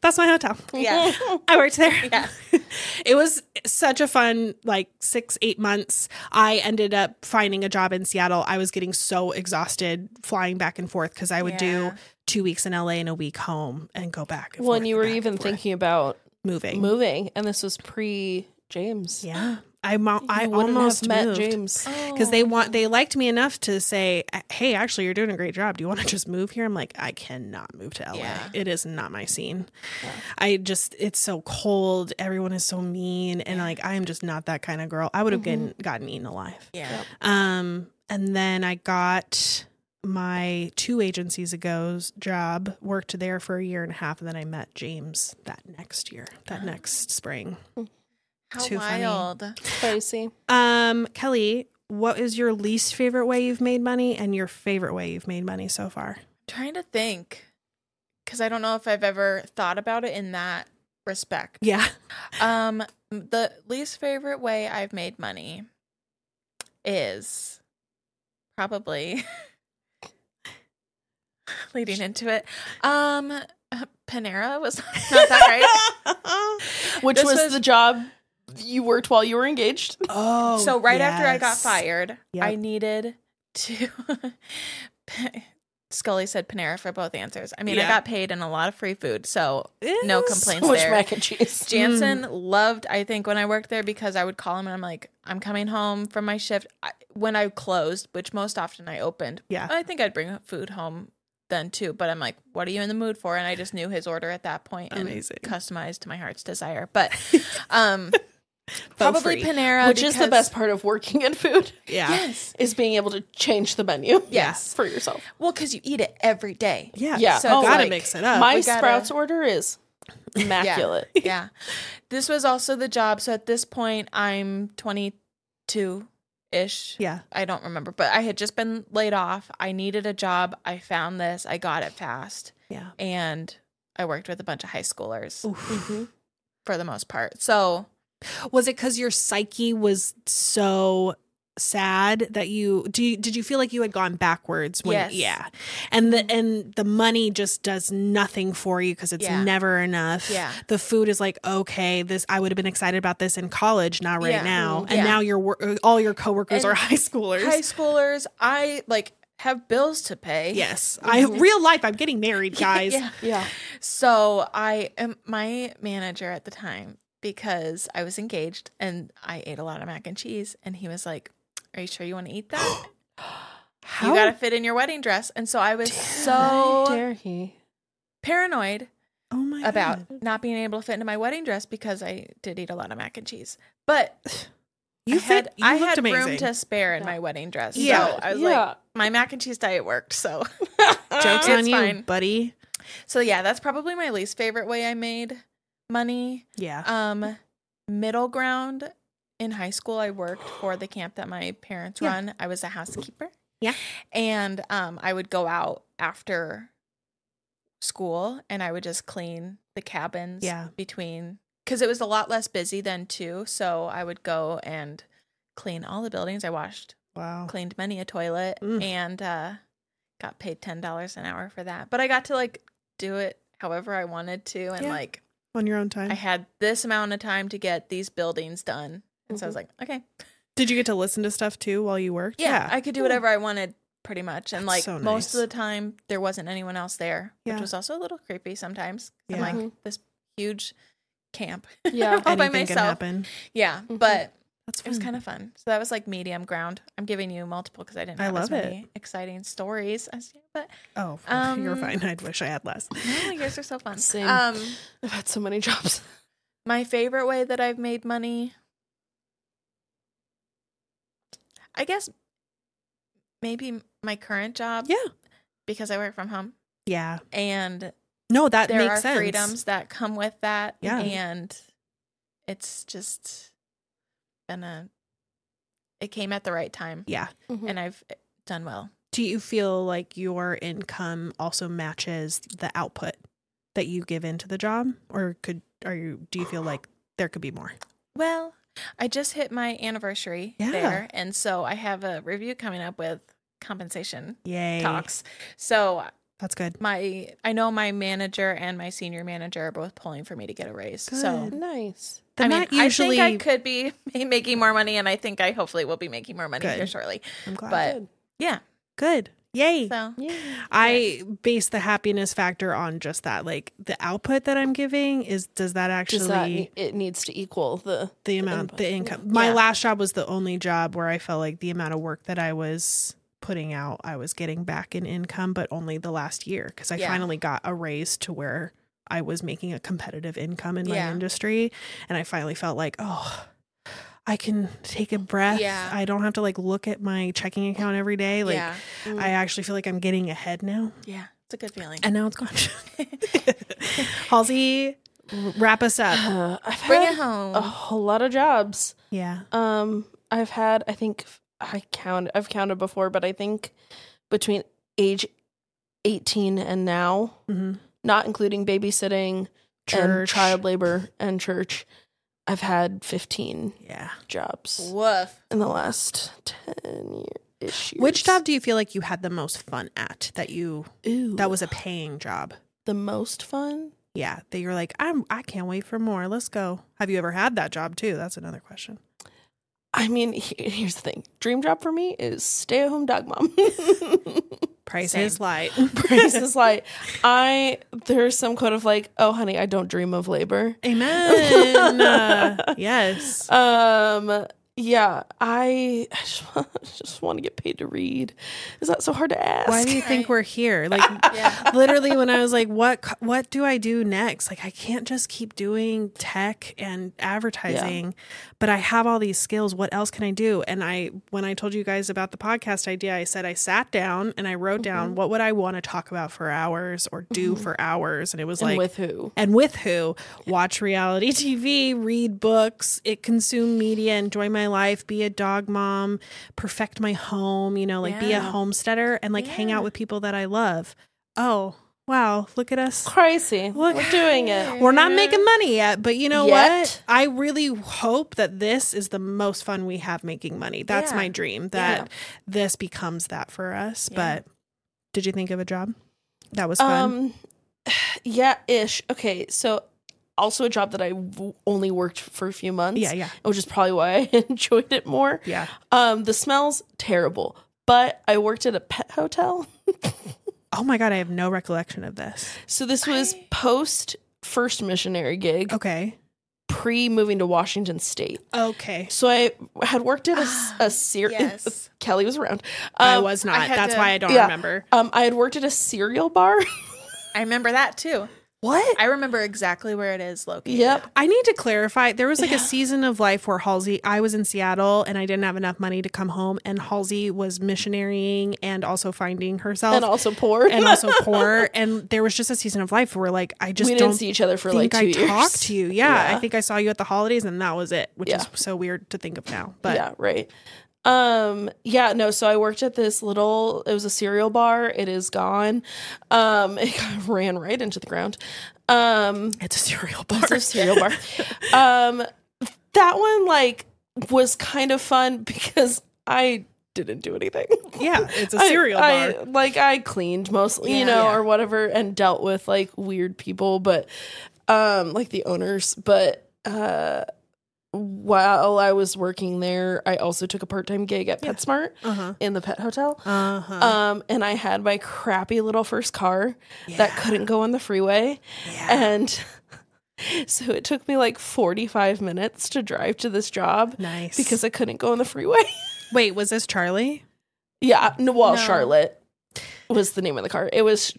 that's my hotel. Yeah. I worked there. Yeah. it was such a fun like six eight months i ended up finding a job in seattle i was getting so exhausted flying back and forth because i would do two weeks in la and a week home and go back and Well, forth and you were and even thinking about moving moving, and this was pre James. yeah i, mo- I almost have met moved. James. because they Oh. want they liked me enough to say hey actually you're doing a great job do you want to just move here i'm like i cannot move to la Yeah. it is not my scene Yeah. i just it's so cold everyone is so mean and like i'm just not that kind of girl i would have Mhm. gotten, gotten eaten alive Yeah. um and then i got my two agencies ago's job worked there for a year and a half and then i met james that next year that next spring How Too funny. wild. Spicy. Um, Kelli, what is your least favorite way you've made money and your favorite way you've made money so far? trying to think because I don't know if I've ever thought about it in that respect. Yeah. Um, the least favorite way I've made money is probably leading into it. Um, Panera was not that great. Which was, was- the job you worked while you were engaged. Oh. so right after I got fired, Yep. I needed to. Scully said Panera for both answers. I mean, I got paid and a lot of free food, so no complaints So much there. mac and cheese. Jansen loved, I think, when I worked there because I would call him and I'm like, I'm coming home from my shift. I, when I closed, which most often I opened, Yeah. I think I'd bring food home then too. But I'm like, what are you in the mood for? And I just knew his order at that point and Amazing. customized to my heart's desire. But um, Faux probably free. Panera, Which is the best part of working in food Yeah. Yes. is being able to change the menu. Yes. For yourself. Well, because you eat it every day. Yeah. Yeah. So Oh, gotta like- mix it up. My gotta- Sprouts order is immaculate. yeah. This was also the job. So at this point, I'm 22 ish. yeah. I don't remember, but I had just been laid off. I needed a job. I found this. I got it fast. Yeah. And I worked with a bunch of high schoolers for the most part. So, Was it because your psyche was so sad that you do you, did you feel like you had gone backwards when Yes. yeah and the and the money just does nothing for you because it's Yeah. never enough Yeah. the food is like okay this i would have been excited about this in college not right Yeah. now Mhm. and Yeah. now your wor- all your coworkers And are high schoolers high schoolers, I like have bills to pay. yes i real life i'm getting married guys Yeah. Yeah. So I am my manager at the time because I was engaged and I ate a lot of mac and cheese, and he was like, "Are you sure you want to eat that? How you got to fit in your wedding dress." And so I was How so dare he? paranoid oh my about God. not being able to fit into my wedding dress because I did eat a lot of mac and cheese. But you I fit had, you I looked had amazing room to spare in my wedding dress. Yeah. So I was Yeah. like, my mac and cheese diet worked. So jokes on you fine. buddy so yeah, that's probably my least favorite way I made money. yeah Um, middle ground in high school, I worked for the camp that my parents Yeah. run. I was a housekeeper. Yeah. And um, I would go out after school and I would just clean the cabins Yeah. between because it was a lot less busy then too. So I would go and clean all the buildings. I washed, wow cleaned many a toilet, Mm. and uh, got paid ten dollars an hour for that. But I got to like do it however I wanted to, and Yeah. like on your own time I had this amount of time to get these buildings done. And so I was like, okay. Did you get to listen to stuff too while you worked? Yeah, I could do whatever I wanted pretty much. And That's like so most of the time there wasn't anyone else there, Yeah. which was also a little creepy sometimes. I'm Yeah. like Mhm. this huge camp Yeah. all by Anything can myself. happen. Yeah, Mhm. but That's it was kind of fun. So that was like medium ground. I'm giving you multiple because I didn't I have as love it. many exciting stories as you, but Oh, you're Um, fine. I'd wish I had less. no, yours are so fun. Same. Um, I've had so many jobs. my favorite way that I've made money, I guess maybe my current job. Yeah. Because I work from home Yeah. and No, that there makes are sense. freedoms that come with that. Yeah. And it's just been a, it came at the right time Yeah. Mhm. and I've done well. Do you feel like your income also matches the output that you give into the job, or could are you? Do you feel like there could be more? Well, I just hit my anniversary Yeah. there. And so I have a review coming up with compensation Yay! talks. So That's good. my I know my manager and my senior manager are both pulling for me to get a raise. So nice. The I mean, not usually. I think I could be making more money, and I think I hopefully will be making more money Good. here shortly. I'm glad. but- Good. Yeah. good. Yay! So Yeah. I base the happiness factor on just that. Like the output that I'm giving is does that actually Does that it needs to equal the the amount input. the income. My last job was the only job where I felt like the amount of work that I was putting out, I was getting back in income, but only the last year because I Yeah. finally got a raise to where I was making a competitive income in my Yeah. industry, and I finally felt like, oh. I can take a breath. Yeah. I don't have to like look at my checking account every day. Like yeah, I actually feel like I'm getting ahead now. yeah, it's a good feeling. And now it's gone. Halsey, Wrap us up. Uh, I've Bring had it home. a whole lot of jobs. Yeah. Um, I've had, I think, I count, I've counted before, but I think between age 18 and now, hmm not including babysitting and Church. child labor and church, I've had 15 Yeah. jobs Woof. in the last 10 years. Which job do you feel like you had the most fun at? That you Ooh, that was a paying job. the most fun? Yeah, that you're like, I'm I can't wait for more. Let's go. Have you ever had that job too? That's another question. I mean, he- here's the thing. Dream job for me is stay at home dog mom. Price Same. is light. Price is like I there's some quote of like, oh honey, I don't dream of labor. Amen. Uh, yes. Um yeah, I, I just, want, just want to get paid to read. Is that so hard to ask? Why do you think Right. we're here? Like Yeah. literally when I was like, what what do I do next? Like I can't just keep doing tech and advertising, but I have all these skills. What else can I do? And I when I told you guys about the podcast idea, I said I sat down and I wrote down mm-hmm. what would I want to talk about for hours or do mm-hmm. for hours and it was and like with who? and with who watch reality tv read books it consume media enjoy my life be a dog mom perfect my home you know like be a homesteader and like hang out with people that i love oh wow look at us Crazy. Look- We're doing it. we're not making money yet but you know Yet. what i really hope that this is the most fun we have making money that's Yeah. my dream that Yeah. this becomes that for us Yeah. but did you think of a job that was fun Um yeah, ish. Okay, so also a job that I w- only worked for a few months. yeah yeah Which is probably why I enjoyed it more. yeah Um the smells terrible, but I worked at a pet hotel. oh my god i have no recollection of this So this was I- post first missionary gig, okay pre moving to Washington State. Okay. So I had worked at a cereal. Yes. Kelli was around. I Um, was not. had That's to- why I don't yeah. remember. Um, I had worked at a cereal bar. I remember that too. What? I remember exactly where it is located. Yep. I need to clarify. There was like Yeah. a season of life where Halsey, I was in Seattle and I didn't have enough money to come home, and Halsey was missionarying and also finding herself And also poor. and also poor. And there was just a season of life where like I just we didn't see each other for like two I years. talked to you. Yeah, Yeah. I think I saw you at the holidays and that was it, which Yeah. is so weird to think of now. But yeah, right. Um, yeah, no, so I worked at this little it was a cereal bar. It is gone. Um, it ran right into the ground. Um it's a cereal bar. it's a cereal bar. Um that one like was kind of fun because I didn't do anything. yeah, it's a cereal I, bar. like I cleaned mostly, you know, Yeah. or whatever, and dealt with like weird people, but um, like the owners. But uh, while I was working there, I also took a part time gig at Yeah. PetSmart Uh huh. in the pet hotel. Uh huh. Um, and I had my crappy little first car that couldn't go on the freeway, Yeah. and. So it took me like 45 minutes to drive to this job nice because I couldn't go on the freeway. wait, was this Charlie? Yeah, no, well, No. Charlotte was the name of the car. It was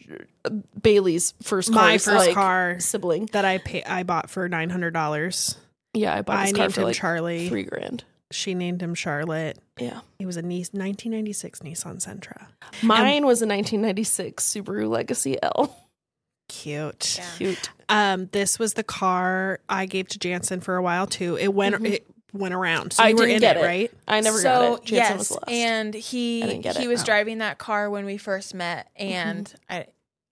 Bailey's first car. My first like, car sibling. that I pay I bought for nine hundred dollars. Yeah, I bought I this car named for him like Charlie. three grand. She named him Charlotte. Yeah, It was a niece, 1996 Nissan Sentra. mine was a 1996 Subaru Legacy L. Cute. Yeah. Cute. Um, this was the car I gave to Jansen for a while too. It went Mhm. it went around. So I you were didn't in get it, it. right? I never so, got it. Jansen was yes, last. and he didn't get he it. was Oh. driving that car when we first met, and I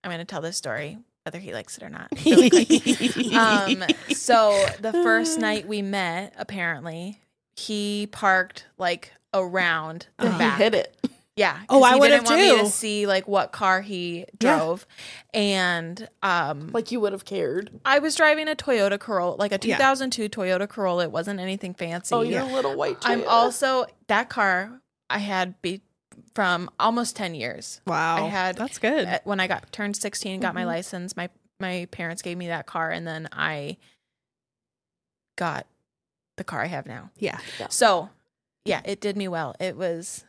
I'm going to tell this story whether he likes it or not. really um, so the first night we met, apparently he parked like around the he back. hit it. Yeah. Oh, I he would have want me to see like what car he Yeah. drove, and um, Like you would have cared. I was driving a Toyota Corolla, like a Yeah. 2002 Toyota Corolla. It wasn't anything fancy. Oh, you're a little white. I'm also that car I had be from almost 10 years. Wow. I had- That's good. Uh, When I got turned 16 and got my Mhm. license, my my parents gave me that car and then I got the car I have now. yeah. So, yeah, it did me well. It was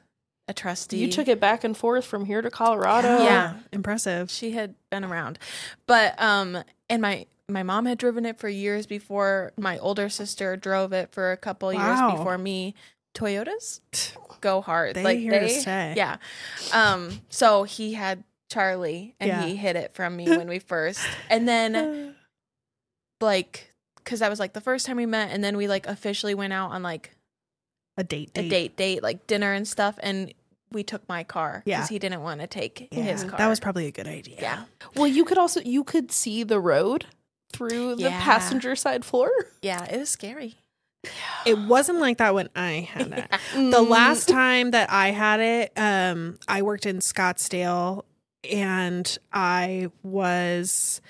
a trusty You took it back and forth from here to Colorado. Yeah. Impressive. she had been around but um and my my mom had driven it for years before my older sister drove it for a couple Wow. years before me toyotas go hard They like here to they stay. yeah um so he had charlie and Yeah. he hid it from me when we first and then like because that was like the first time we met, and then we like officially went out on like A date. a date, date, like dinner and stuff, and we took my car Yeah. because he didn't want to take Yeah, his car. that was probably a good idea. yeah, Well, you could also you could see the road through the Yeah. passenger side floor. yeah. It was scary. It wasn't like that when I had it. The Mm. last time that I had it, um, I worked in Scottsdale and I was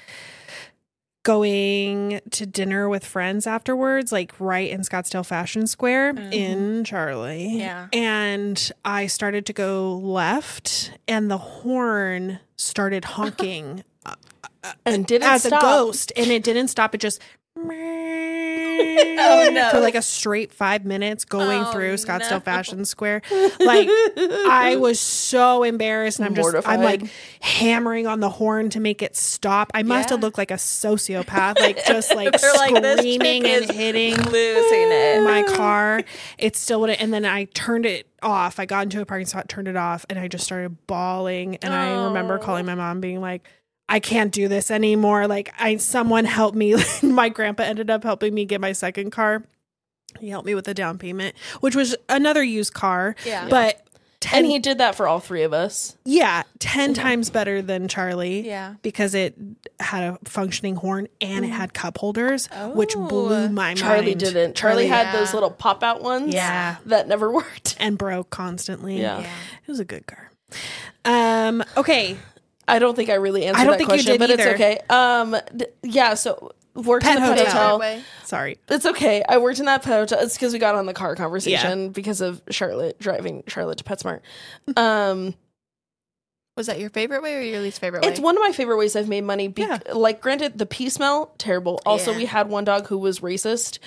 going to dinner with friends afterwards, like right in Scottsdale Fashion Square Mhm. in Charlie. Yeah. And I started to go left and the horn started honking and didn't as stop. a ghost and it didn't stop it just Oh, no. for like a straight five minutes going Oh, through Scottsdale no. Fashion Square. Like I was so embarrassed and I'm just I'm like hammering on the horn to make it stop. I must have looked like a sociopath, like just like They're like, screaming and hitting losing it. my car. It still would and then I turned it off. I got into a parking spot, turned it off, and I just started bawling. And I remember Oh. calling my mom being like, I can't do this anymore. Like I someone help me. my grandpa ended up helping me get my second car. He helped me with the down payment, which was another used car. Yeah. But ten, and he did that for all three of us. yeah, ten times better than Charlie. Yeah. Because it had a functioning horn and it had cup holders, which blew Oh. my Charlie mind. didn't. Charlie, had Yeah. those little pop out ones. Yeah. that never worked. and broke constantly. Yeah. Yeah. It was a good car. Um, okay. I don't think I really answered I don't that think you question, did but either. it's okay. Um, d- yeah. So worked Pet in the pet hotel. hotel. Sorry. It's okay. I worked in that pet hotel. It's because we got on the car conversation because of Charlotte driving Charlotte to PetSmart. Um, Was that your favorite way or your least favorite way? it's one of my favorite ways I've made money. Be- Yeah. Like, granted, the pee smell terrible. Also, Yeah. we had one dog who was racist,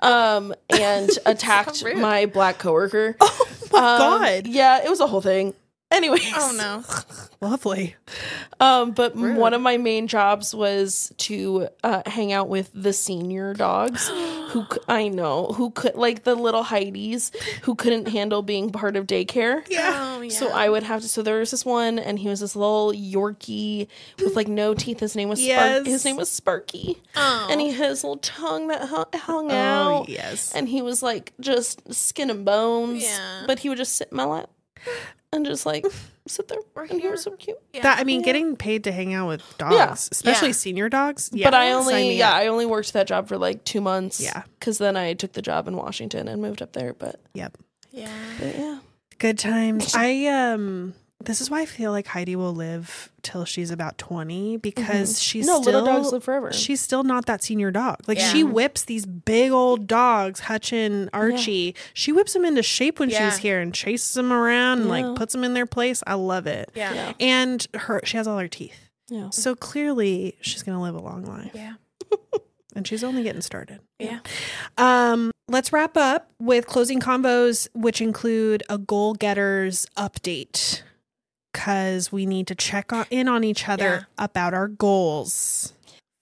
um, and attacked rude. my black coworker. Oh my Um, god. Yeah, it was a whole thing. Anyways, Oh no. Lovely. Um, but Rude. one of my main jobs was to uh, hang out with the senior dogs who I know who could like the little Heidi's who couldn't handle being part of daycare. Oh, yeah. So I would have to. So there was this one, and he was this little Yorkie with like no teeth. His name was Yes. Spark- His name was Sparky, Oh. and he had his little tongue that hung, hung Oh out. yes. And he was like just skin and bones. Yeah. But he would just sit in my lap and just like sit there. We're and he here. was so cute. Yeah. That I mean, getting paid to hang out with dogs, Yeah. especially Yeah. senior dogs. Yeah, but I only me yeah up. I only worked that job for like two months. Yeah. because then I took the job in Washington and moved up there. But, Yep. yeah. but yeah, Good times. I um. This is why I feel like Heidi will live till she's about twenty because she's Mm-hmm. no still little dogs live forever. she's still not that senior dog. Like she whips these big old dogs, Hutchin, Archie. She whips them into shape when Yeah. she's here and chases them around and like puts them in their place. I love it. Yeah. yeah, And her, she has all her teeth. yeah. So clearly, she's gonna live a long life, Yeah. and she's only getting started. Yeah. Um, let's wrap up with closing combos, which include a goal getters update, because we need to check on, in on each other about our goals.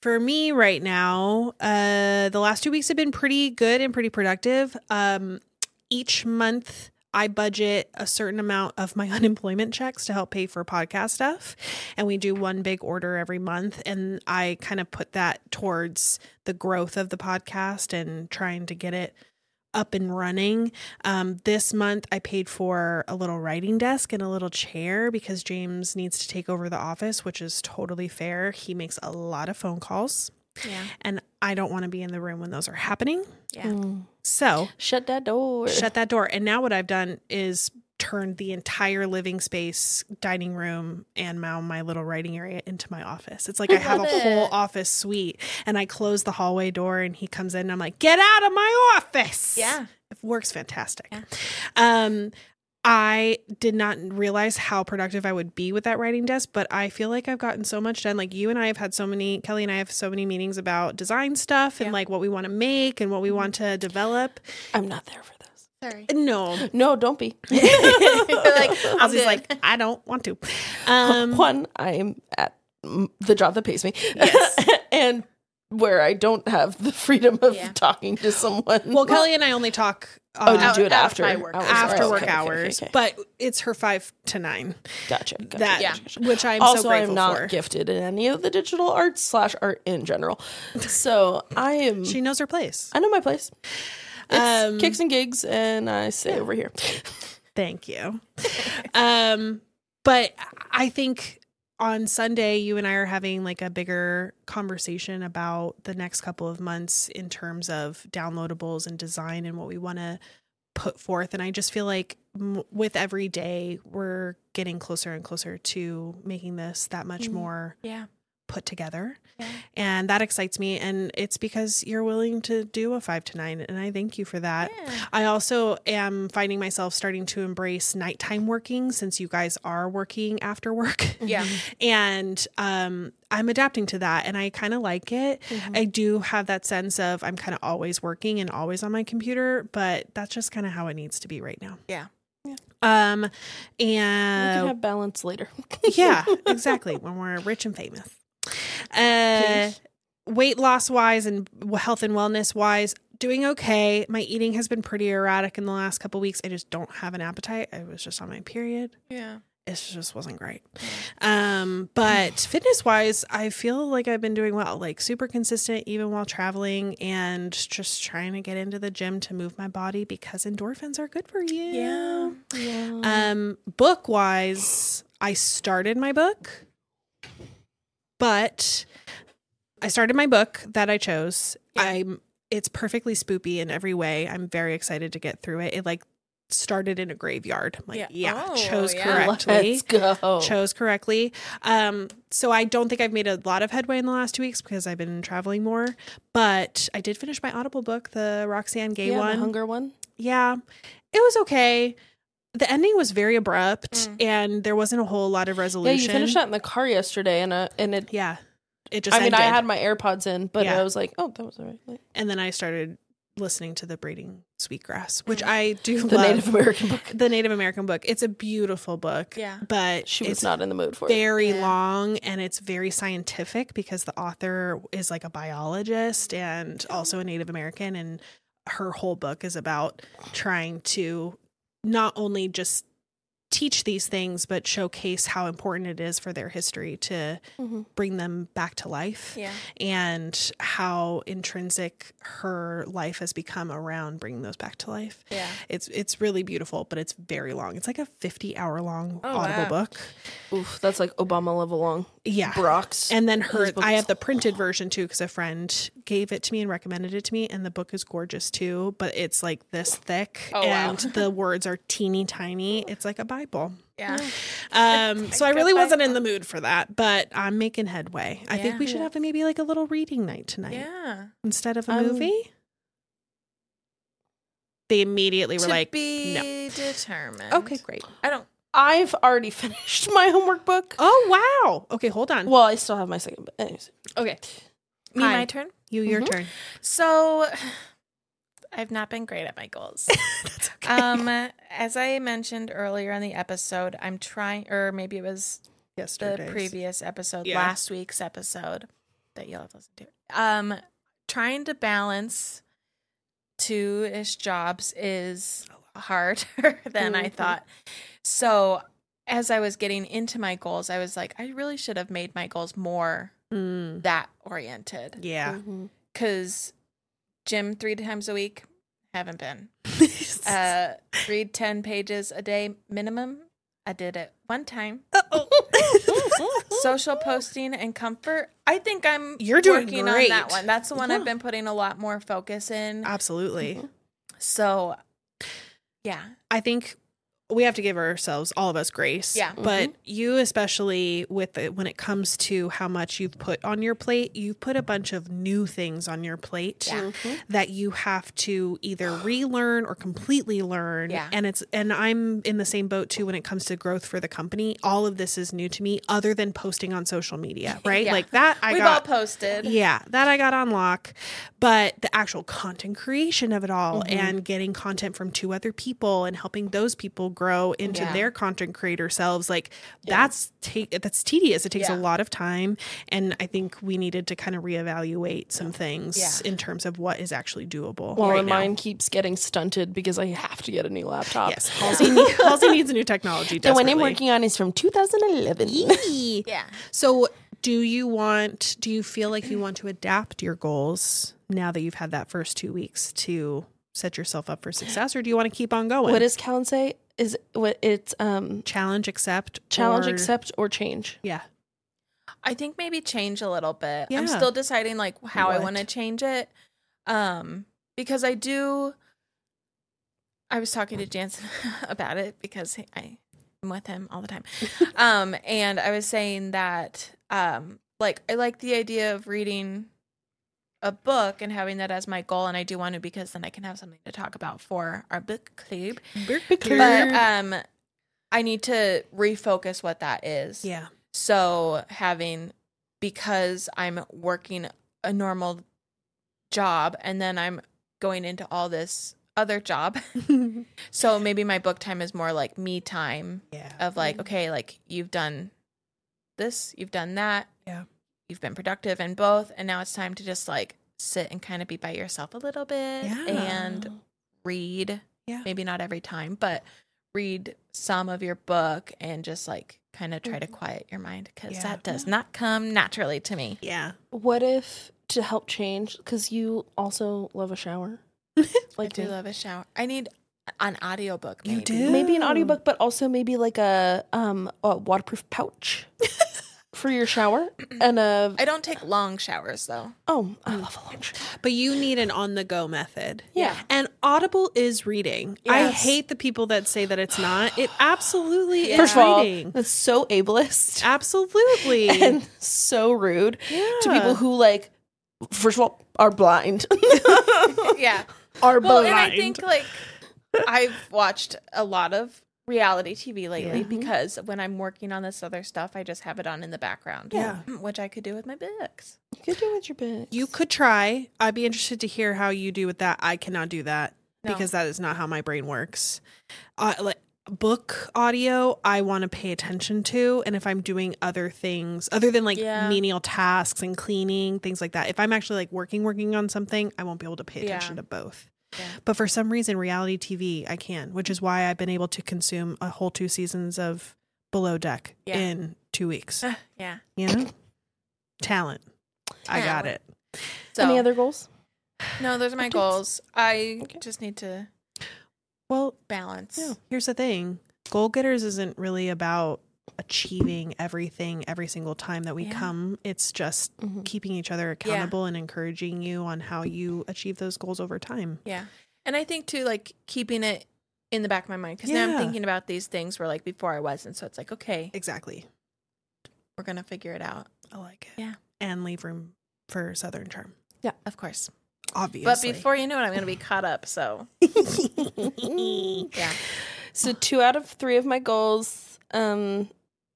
For me, right now, uh, the last two weeks have been pretty good and pretty productive. Um, each month, I budget a certain amount of my unemployment checks to help pay for podcast stuff. And we do one big order every month. And I kind of put that towards the growth of the podcast and trying to get it up and running. Um, this month, I paid for a little writing desk and a little chair because James needs to take over the office, which is totally fair. He makes a lot of phone calls, Yeah. and I don't want to be in the room when those are happening. Yeah. Mm. So, Shut that door. shut that door. And now what I've done is turned the entire living space, dining room, and now my little writing area into my office. It's like I have a whole office suite and I close the hallway door and he comes in and I'm like, get out of my office. Yeah. It works fantastic. Yeah. Um I did not realize how productive I would be with that writing desk, but I feel like I've gotten so much done. Like you and I have had so many, Kelli and I have so many meetings about design stuff and Yeah. like what we want to make and what we want to develop. I'm not there for this. Sorry. No, No, don't be. Like, I'm Ozzy's like, I don't want to. Um, One, I'm at the job that pays me. Yes. and where I don't have the freedom of Yeah. talking to someone. Well, Kelli and I only talk. oh, uh, you do it out of after my work hours? after Oh, work okay, okay, hours, okay, okay. but it's her five to nine. gotcha, gotcha, That Yeah. gotcha. which I'm also, so I'm not for. gifted in any of the digital arts slash art in general. So I am. She knows her place. I know my place. It's Um, kicks and gigs, and I stay over here. Thank you. um, but I think on Sunday, you and I are having like a bigger conversation about the next couple of months in terms of downloadables and design and what we want to put forth. And I just feel like m- with every day, we're getting closer and closer to making this that much Mhm. more Yeah. Put together. Yeah. And that excites me. And it's because you're willing to do a five to nine. And I thank you for that. Yeah. I also am finding myself starting to embrace nighttime working since you guys are working after work. Yeah. and um, I'm adapting to that and I kind of like it. Mm-hmm. I do have that sense of I'm kind of always working and always on my computer, but that's just kind of how it needs to be right now. Yeah. Yeah. Um, we can and have balance later. yeah, exactly. When we're rich and famous. Uh, weight loss wise and health and wellness wise, doing okay. My eating has been pretty erratic in the last couple weeks. I just don't have an appetite. I was just on my period. Yeah. It just wasn't great. Um, but fitness wise, I feel like I've been doing well, like super consistent even while traveling and just trying to get into the gym to move my body because endorphins are good for you. Yeah. Yeah. Um, book wise, I started my book, but I started my book that I chose. Yeah. I'm it's perfectly spoopy in every way. I'm very excited to get through it. It like started in a graveyard. I'm like, Yeah. yeah, Oh, chose yeah. correctly. Let's go. Chose correctly. Um, so I don't think I've made a lot of headway in the last two weeks because I've been traveling more. But I did finish my Audible book, the Roxane Gay yeah, one the hunger one. yeah, it was okay. The ending was very abrupt, Mm. and there wasn't a whole lot of resolution. Yeah, you finished that in the car yesterday, and uh, and it. Yeah, it just. I mean, I had my AirPods in, but Yeah. I was like, oh, that was alright. Like, and then I started listening to the Braiding Sweetgrass, which I do the love. Native American book. the Native American book. It's a beautiful book. Yeah. but She was not in the mood for it. very Yeah. long and it's very scientific because the author is like a biologist and also a Native American and her whole book is about trying to not only just teach these things but showcase how important it is for their history to Mhm. bring them back to life Yeah. and how intrinsic her life has become around bringing those back to life. Yeah. It's it's really beautiful, but it's very long. It's like a 50 hour long Oh, audible wow. book. Oof, that's like Obama level long. Yeah. Brock's. And then her, I have the printed version too because a friend gave it to me and recommended it to me, and the book is gorgeous too. But it's like this thick, Oh, wow. and the words are teeny tiny. It's like a Bible. Yeah. Um, so I Like a really wasn't in the mood for that, but I'm making headway. I think we should Yeah. have maybe like a little reading night tonight Yeah. instead of a Um, movie. They immediately were to like, be no. determined. "Okay, great." I don't. I've already finished my homework book. Oh wow. Okay, hold on. Well, I still have my second, but anyways. okay, Me, Hi. my turn. you your Mhm. turn. So, I've not been great at my goals. That's okay. um, as I mentioned earlier in the episode, I'm trying, or maybe it was the previous episode, Yeah. last week's episode that you'll have listened to. Um, trying to balance two ish jobs is harder than I Mhm. thought. So as I was getting into my goals, I was like, I really should have made my goals more Mm, that oriented. yeah. Mhm. Cause gym three times a week, haven't been. Uh, read 10 pages a day minimum. I did it one time. Social posting and comfort. I think I'm You're doing working great. on that one. That's the one Yeah. I've been putting a lot more focus in. Absolutely. So, yeah. I think we have to give ourselves all of us grace. Yeah. But you especially with it when it comes to how much you've put on your plate, you've put a bunch of new things on your plate Yeah. Mhm. that you have to either relearn or completely learn. Yeah. And it's and I'm in the same boat too when it comes to growth for the company. All of this is new to me other than posting on social media, right? Yeah. Like that I We've got all posted. Yeah, that I got on lock. but the actual content creation of it all Mhm. and getting content from two other people and helping those people grow into Yeah. their content creator selves like Yeah. that's ta- that's tedious it takes Yeah. a lot of time and i think we needed to kind of reevaluate some things Yeah. in terms of what is actually doable Well, right and now. mine keeps getting stunted because I have to get a new laptop. yes halsey, need- halsey needs a new technology The one I'm working on is from 2011. Yeah. So, do you want? Do you feel like you want to adapt your goals now that you've had that first two weeks to set yourself up for success, or do you want to keep on going? what does Callan say? Is what it's um challenge, accept, challenge, or- accept, or change? Yeah, I think maybe change a little bit. Yeah. I'm still deciding like how I want to change it. Um because I do I was talking to Jansen about it because I am with him all the time. um and I was saying that um like I like the idea of reading a book and having that as my goal and I do want to because then I can have something to talk about for our book club. But um I need to refocus what that is. yeah, So having because I'm working a normal job and then I'm going into all this other job. so maybe my book time is more like me time yeah, of like, okay, like you've done this, you've done that. Yeah. You've been productive in both and now it's time to just like sit and kind of be by yourself a little bit Yeah. and read. Yeah. Maybe not every time, but read some of your book and just like kind of try to quiet your mind because Yeah. that does not come naturally to me. yeah. What if to help change? Because you also love a shower. I do me. love a shower. I need an audiobook. You maybe. do? maybe an audiobook, but also maybe like a um a waterproof pouch for your shower and a I don't take long showers though. oh I love a long shower. But you need an on-the-go method. Yeah. And Audible is reading. I Yes. hate the people that say that it's not. It absolutely is First of all, reading. that's so ableist Absolutely. and so rude to Yeah. people who like first of all are blind. Yeah. are Well, blind. and I think like I've watched a lot of reality TV lately Yeah. because when I'm working on this other stuff, I just have it on in the background. Yeah. Which I could do with my books. you could do with your books. You could try. I'd be interested to hear how you do with that. I cannot do that No. because that is not how my brain works. Uh, like book audio, I want to pay attention to, and if I'm doing other things other than like Yeah. menial tasks and cleaning things like that, if I'm actually like working working on something, I won't be able to pay Yeah. attention to both. Yeah. But for some reason, reality TV, I can, which is why I've been able to consume a whole two seasons of Below Deck Yeah. in two weeks. Uh, yeah. You know, talent. I got it. So Any other goals? no, those are my Updates? goals. I Okay. just need to Well, balance. Yeah. Here's the thing Goal Getters isn't really about achieving everything every single time that we Yeah. come. It's just Mhm. keeping each other accountable and encouraging you on how you achieve those goals over time. Yeah. And I think too, like keeping it in the back of my mind because now I'm thinking about these things where like before I wasn't. So it's like, okay, Exactly. we're going to figure it out. I like it. Yeah. And leave room for Southern Charm. Yeah. Of course. Obviously. But before you know it, I'm going to be caught up. So yeah. So two out of three of my goals. Um,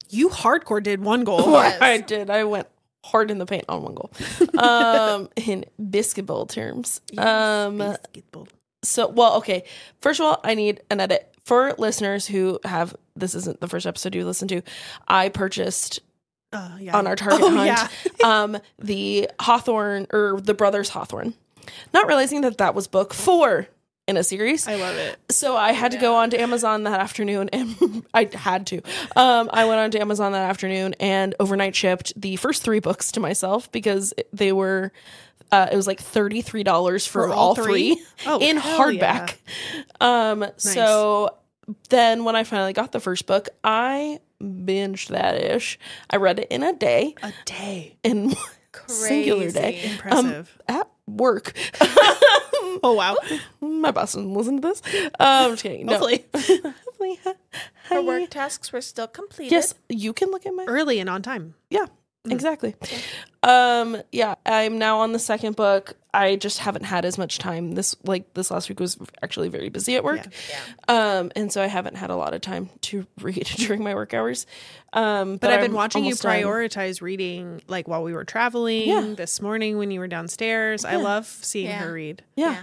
you hardcore did one goal. Yes. I did. I went hard in the paint on one goal. Um, in basketball terms. Um, Basketball. so well, okay. First of all, I need an edit for listeners who have. This isn't the first episode you listen to. I purchased Uh, yeah. on our Target Oh, hunt yeah. um, the Hawthorne or the Brothers Hawthorne, not realizing that that was book four in a series. I love it. So I had to go on to Amazon that afternoon and I had to. Um, I went on to Amazon that afternoon and overnight shipped the first three books to myself because they were uh, it was like $33 for, For all all three, three? Oh, in hardback. Um so then when I finally got the first book, I binged that ish. I read it in a day A day. in singular day Crazy. Impressive. at work. oh, wow. My boss doesn't listen to this. Um, I'm just kidding. No. Hopefully. Hopefully. Her work tasks were still completed. Yes, you can look at my. Early and on time. Yeah, exactly. Um, yeah, I'm now on the second book. I just haven't had as much time. This like this last week was actually very busy at work. Um, and so I haven't had a lot of time to read during my work hours. Um, But, I've been I'm watching you almost done. prioritize reading like while we were traveling Yeah. this morning when you were downstairs. I Yeah. love seeing Yeah. her read. Yeah.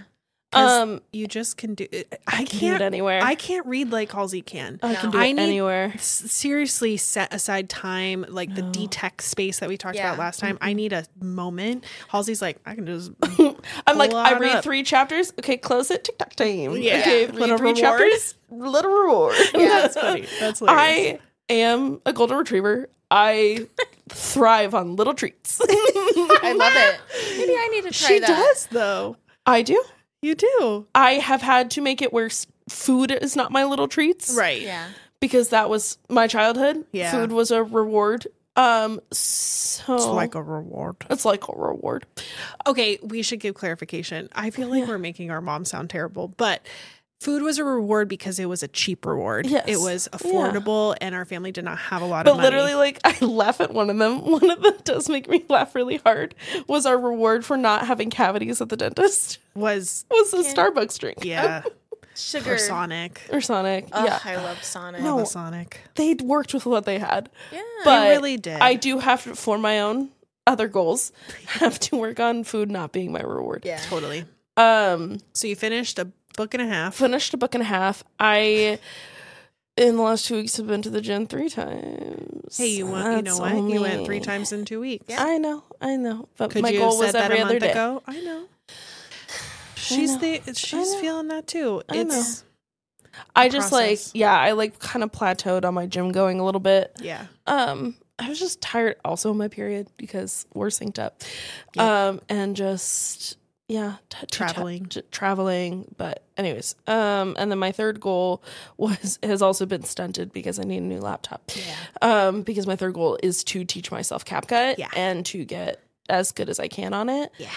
'Cause Um, you just can do I, I can do can't it anywhere. I can't read like Halsey can. I can No. do I it need- anywhere. S- seriously set aside time like the No. D-Tech space that we talked Yeah. about last time. I need a moment. Halsey's like, I can just I'm like, I read up. three chapters. Okay, close it. Tick tock time. Yeah. Okay, Little read three reward. chapters. Little reward. Yeah, that's funny. That's hilarious. I am a golden retriever. I thrive on little treats. I love it. Maybe I need to try she that. does though. I do. You do. I have had to make it where s- food is not my little treats. Right. Yeah. Because that was my childhood. Yeah. Food was a reward. Um so It's like a reward. it's like a reward. Okay, we should give clarification. I feel like we're making our mom sound terrible, but food was a reward because it was a cheap reward. Yes. It was Yeah. affordable and our family did not have a lot But of money. But literally, like, I laugh at one of them. One of them does make me laugh really hard. Was our reward for not having cavities at the dentist? was Was a Yeah. Starbucks drink? yeah, Sugar. or Sonic. or Sonic? Ugh, yeah, I love Sonic. No. Love Sonic. they worked with what they had. Yeah. But They really did. I do have to, for my own other goals, have to work on food not being my reward. yeah. totally. Um, So you finished a book and a half. finished a book and a half. I. In the last two weeks, have been to the gym three times. Hey, you want? You know what? You went three times in two weeks. Yeah. I know, I know. But Could my goal was every other day. ago? I know. She's know. the she's feeling that too. I It's I just process. like yeah, I like kind of plateaued on my gym going a little bit. yeah. Um I was just tired also in my period because we're synced up. Yep. Um and just yeah, t- Traveling. t- traveling, but anyways. Um and then my third goal was has also been stunted because I need a new laptop. Yeah. Um because my third goal is to teach myself CapCut Yeah. and to get as good as I can on it Yeah.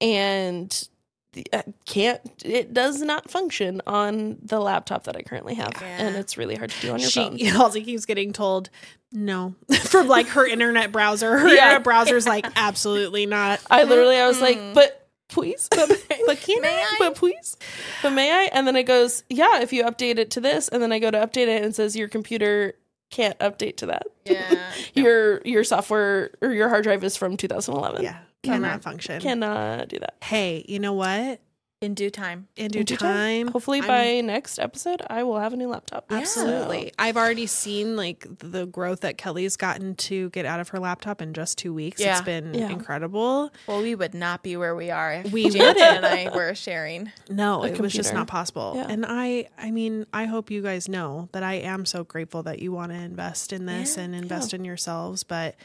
and the- I can't it does not function on the laptop that I currently have Yeah. and it's really hard to do on your phone. She also keeps getting told no from like her internet browser. Her Yeah. internet browser's like absolutely not. I literally I was like, but please, but, But can May I? but please, but may I? And then it goes, yeah, if you update it to this, and then I go to update it and it says your computer can't update to that. Yeah. Your your software or your hard drive is from 2011. Yeah, cannot function. cannot do that. hey, you know what? In due time. In due In due time, Hopefully I'm- by next episode, I will have a new laptop. Yeah. Absolutely. I've already seen like the growth that Kelli's gotten to get out of her laptop in just two weeks. Yeah. It's been Yeah. incredible. Well, we would not be where we are if We Jason wouldn't. and I were sharing. No, A it was just not possible. Yeah. And I I mean, I hope you guys know that I am so grateful that you want to invest in this Yeah. and invest in yourselves, but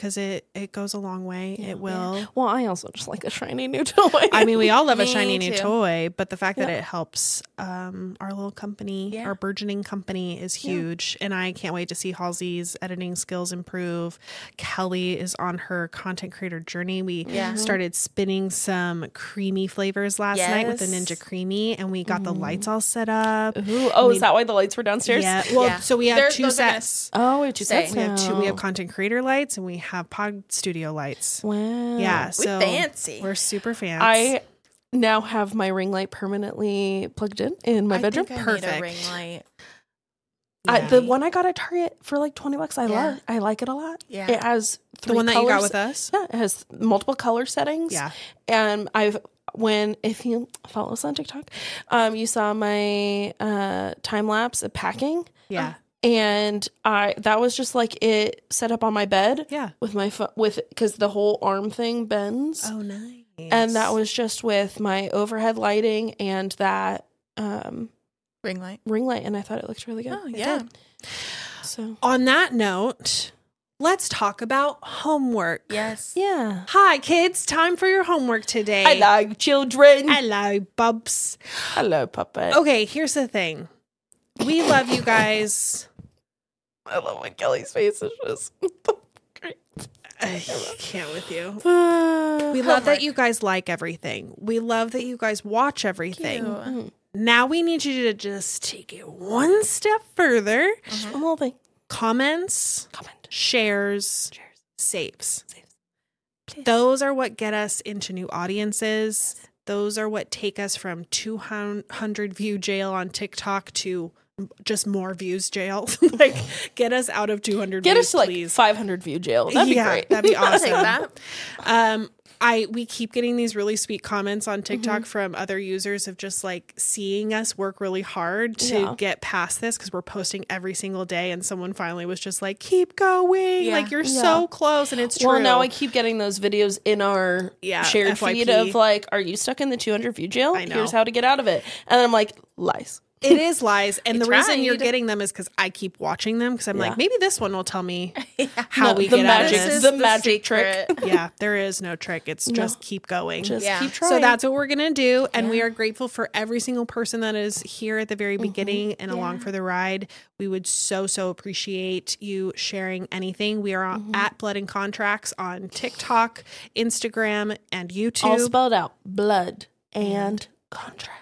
cuz it it goes a long way. Yeah. It will. Well, I also just like a shiny new toy. I mean, we all love a shiny new toy, but the fact that it helps um, our little company, Yeah. our burgeoning company, is huge. And I can't wait to see Halsey's editing skills improve. Kelli is on her content creator journey. We started spinning some creamy flavors last night with the Ninja Creami, and we got the lights all set up. Ooh, oh, We- is that why the lights were downstairs? Yeah. Well, so we have two are gonna sets. Oh, we have two sets We have two. We have content creator lights, and we have Pod Studio lights. Wow. Yeah, We so fancy. We're super fancy. I now have my ring light permanently plugged in in my I bedroom. think I need a Perfect. ring light. I, the one I got at Target for like twenty bucks, I Yeah. love. I like it a lot. Yeah. it has three the one that you got colors. with us. Yeah, it has multiple color settings. Yeah. and I've when if you follow us on TikTok, um, you saw my uh time lapse of packing, Yeah. And I that was just like it set up on my bed Yeah. with my phone with because the whole arm thing bends. Oh, nice. and that was just with my overhead lighting and that um Ring light. ring light and i thought it looked really good Oh, It yeah. did. so On that note, let's talk about homework. Yes. yeah Hi, kids. Time for your homework today. hello children Hello, bubs. hello puppet Okay, here's the thing. We love you guys. I love when kelli's face is just great I can't with you. we We love that you guys like everything. We love that you guys watch everything. Cute. Mm. Now we need you to just take it one step further. one little thing Comments, comment shares, shares. saves. Please. Those are what get us into new audiences. Those are what take us from 200 view jail on TikTok to just more views jail. like get us out of 200 Get views, us to like please. 500 view jail. That'd be yeah, great. That'd be I'll awesome. take that. Um, I we keep getting these really sweet comments on Mm-hmm. TikTok from other users of just like seeing us work really hard to Yeah. get past this because we're posting every single day, and someone finally was just like, "Keep going, Yeah. like you're Yeah. so close," and it's true. Well, now I keep getting those videos in our Yeah, shared FYP. feed of like, are you stuck in the 200 view jail? I know. Here's how to get out of it. And then I'm like, lies. It is lies, and the reason you're getting them is because I keep watching them because I'm Yeah. like, maybe this one will tell me how No, we the get magic- out of This is the magic trick. yeah, there is no trick. It's just keep going. Just Yeah. keep trying. So that's what we're going to do. And we are grateful for every single person that is here at the very mm-hmm. beginning and along for the ride. We would so, so appreciate you sharing anything. We are on at Blood and Contracts on TikTok, Instagram, and YouTube. all spelled out blood and contracts.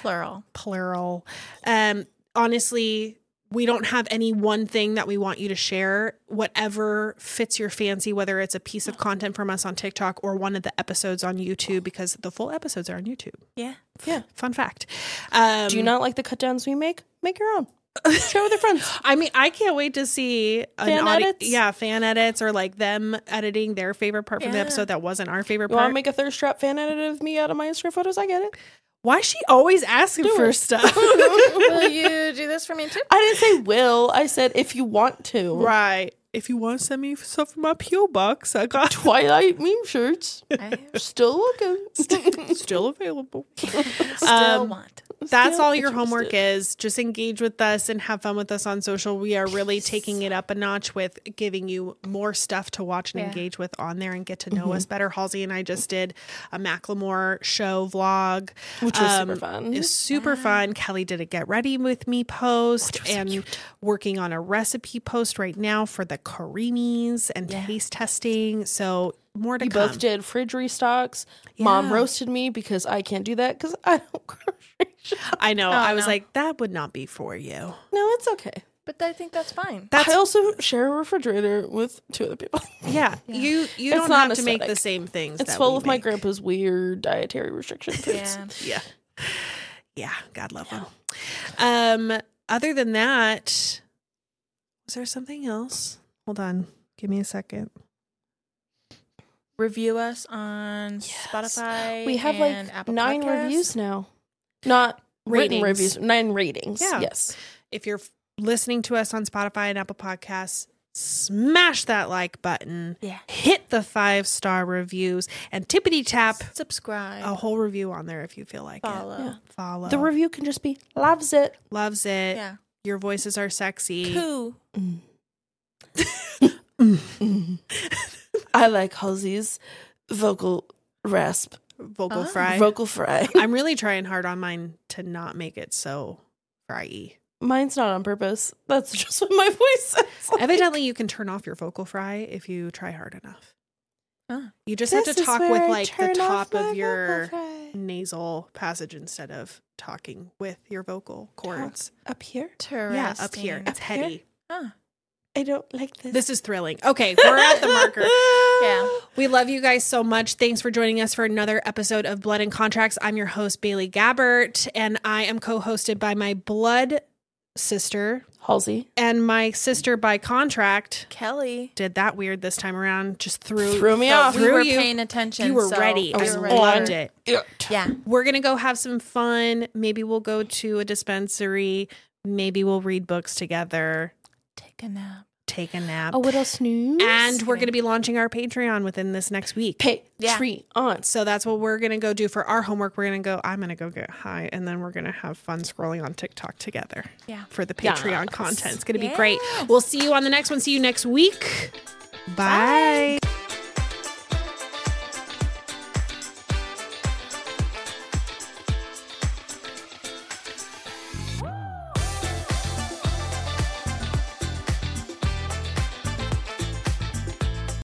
Plural. plural. Um, honestly, we don't have any one thing that we want you to share. Whatever fits your fancy, whether it's a piece of content from us on TikTok or one of the episodes on YouTube, because the full episodes are on YouTube. Yeah. Yeah. Fun fact. Um, Do you not like the cut downs we make? Make your own. Share with your friends. I mean, I can't wait to see an Fan audi- edits? Yeah, fan edits or like them editing their favorite part from the episode that wasn't our favorite You want part. to make a thirst trap fan edit of me out of my Instagram photos? I get it. Why is she always asking Do for it. stuff? Will you do this for me too? I didn't say will. I said if you want to. right. If you want to send me stuff from my PO box, I got Twilight meme shirts. I Still looking. still available. still Um, want. That's Still all your homework is. Just engage with us and have fun with us on social. We are really taking it up a notch with giving you more stuff to watch and Yeah. engage with on there and get to know Mm-hmm. us better. Halsey and I just did a Macklemore show vlog, Which was Um, super fun. It's super fun. Kelli did a get ready with me post was so and cute. working on a recipe post right now for the Creamis and Yeah. taste testing. So more to We come. both did fridge restocks. Mom roasted me because I can't do that because I don't grocery shop. I know. Oh, I was no. like, that would not be for you. No, it's okay. But I think that's fine. That's I also share a refrigerator with two other people. Yeah, you you It's don't not have to make the same things. It's that full we of my grandpa's weird dietary restriction foods. Yeah. Yeah, yeah. God love them. Um, other than that, was there something else? Hold on, give me a second. Review us on Spotify. We have and like Apple nine Podcasts. reviews now. Not Ratings. written reviews, nine ratings. Yeah. Yes. If you're listening to us on Spotify and Apple Podcasts, smash that like button. Yeah. Hit the five star reviews and tippity tap Subscribe. a whole review on there if you feel like follow. Yeah. it. Follow. The review can just be loves it. loves it. Yeah. Your voices are sexy. Cool. I like Halsey's vocal rasp, Vocal Oh. fry. vocal fry. I'm really trying hard on mine to not make it so fryy. Mine's not on purpose. That's just what my voice sounds like. Evidently, you can turn off your vocal fry if you try hard enough. Huh. You just This have to talk with like the top of your nasal passage instead of talking with your vocal cords. up here. Yeah, up here. Interesting. It's heady. Huh. I don't like this. This is thrilling. Okay, we're at the marker. Yeah. We love you guys so much. Thanks for joining us for another episode of Blood and Contracts. I'm your host, Bailey Gabbert, and I am co hosted by my blood sister Halsey and my sister by contract. Kelli. Did that weird this time around, just threw, threw me But off. we Threw were you. paying attention. You were so ready. we I were ready. loved it. Yeah. We're going to go have some fun. Maybe we'll go to a dispensary. Maybe we'll read books together, Take a nap. take a nap. A little snooze. and we're going to be launching our Patreon within this next week. pay Yeah. So that's what we're going to go do for our homework. We're going to go, I'm going to go get high, and then we're going to have fun scrolling on TikTok together Yeah. for the Patreon Yes. content. It's going to be great. We'll see you on the next one. See you next week. Bye. Bye.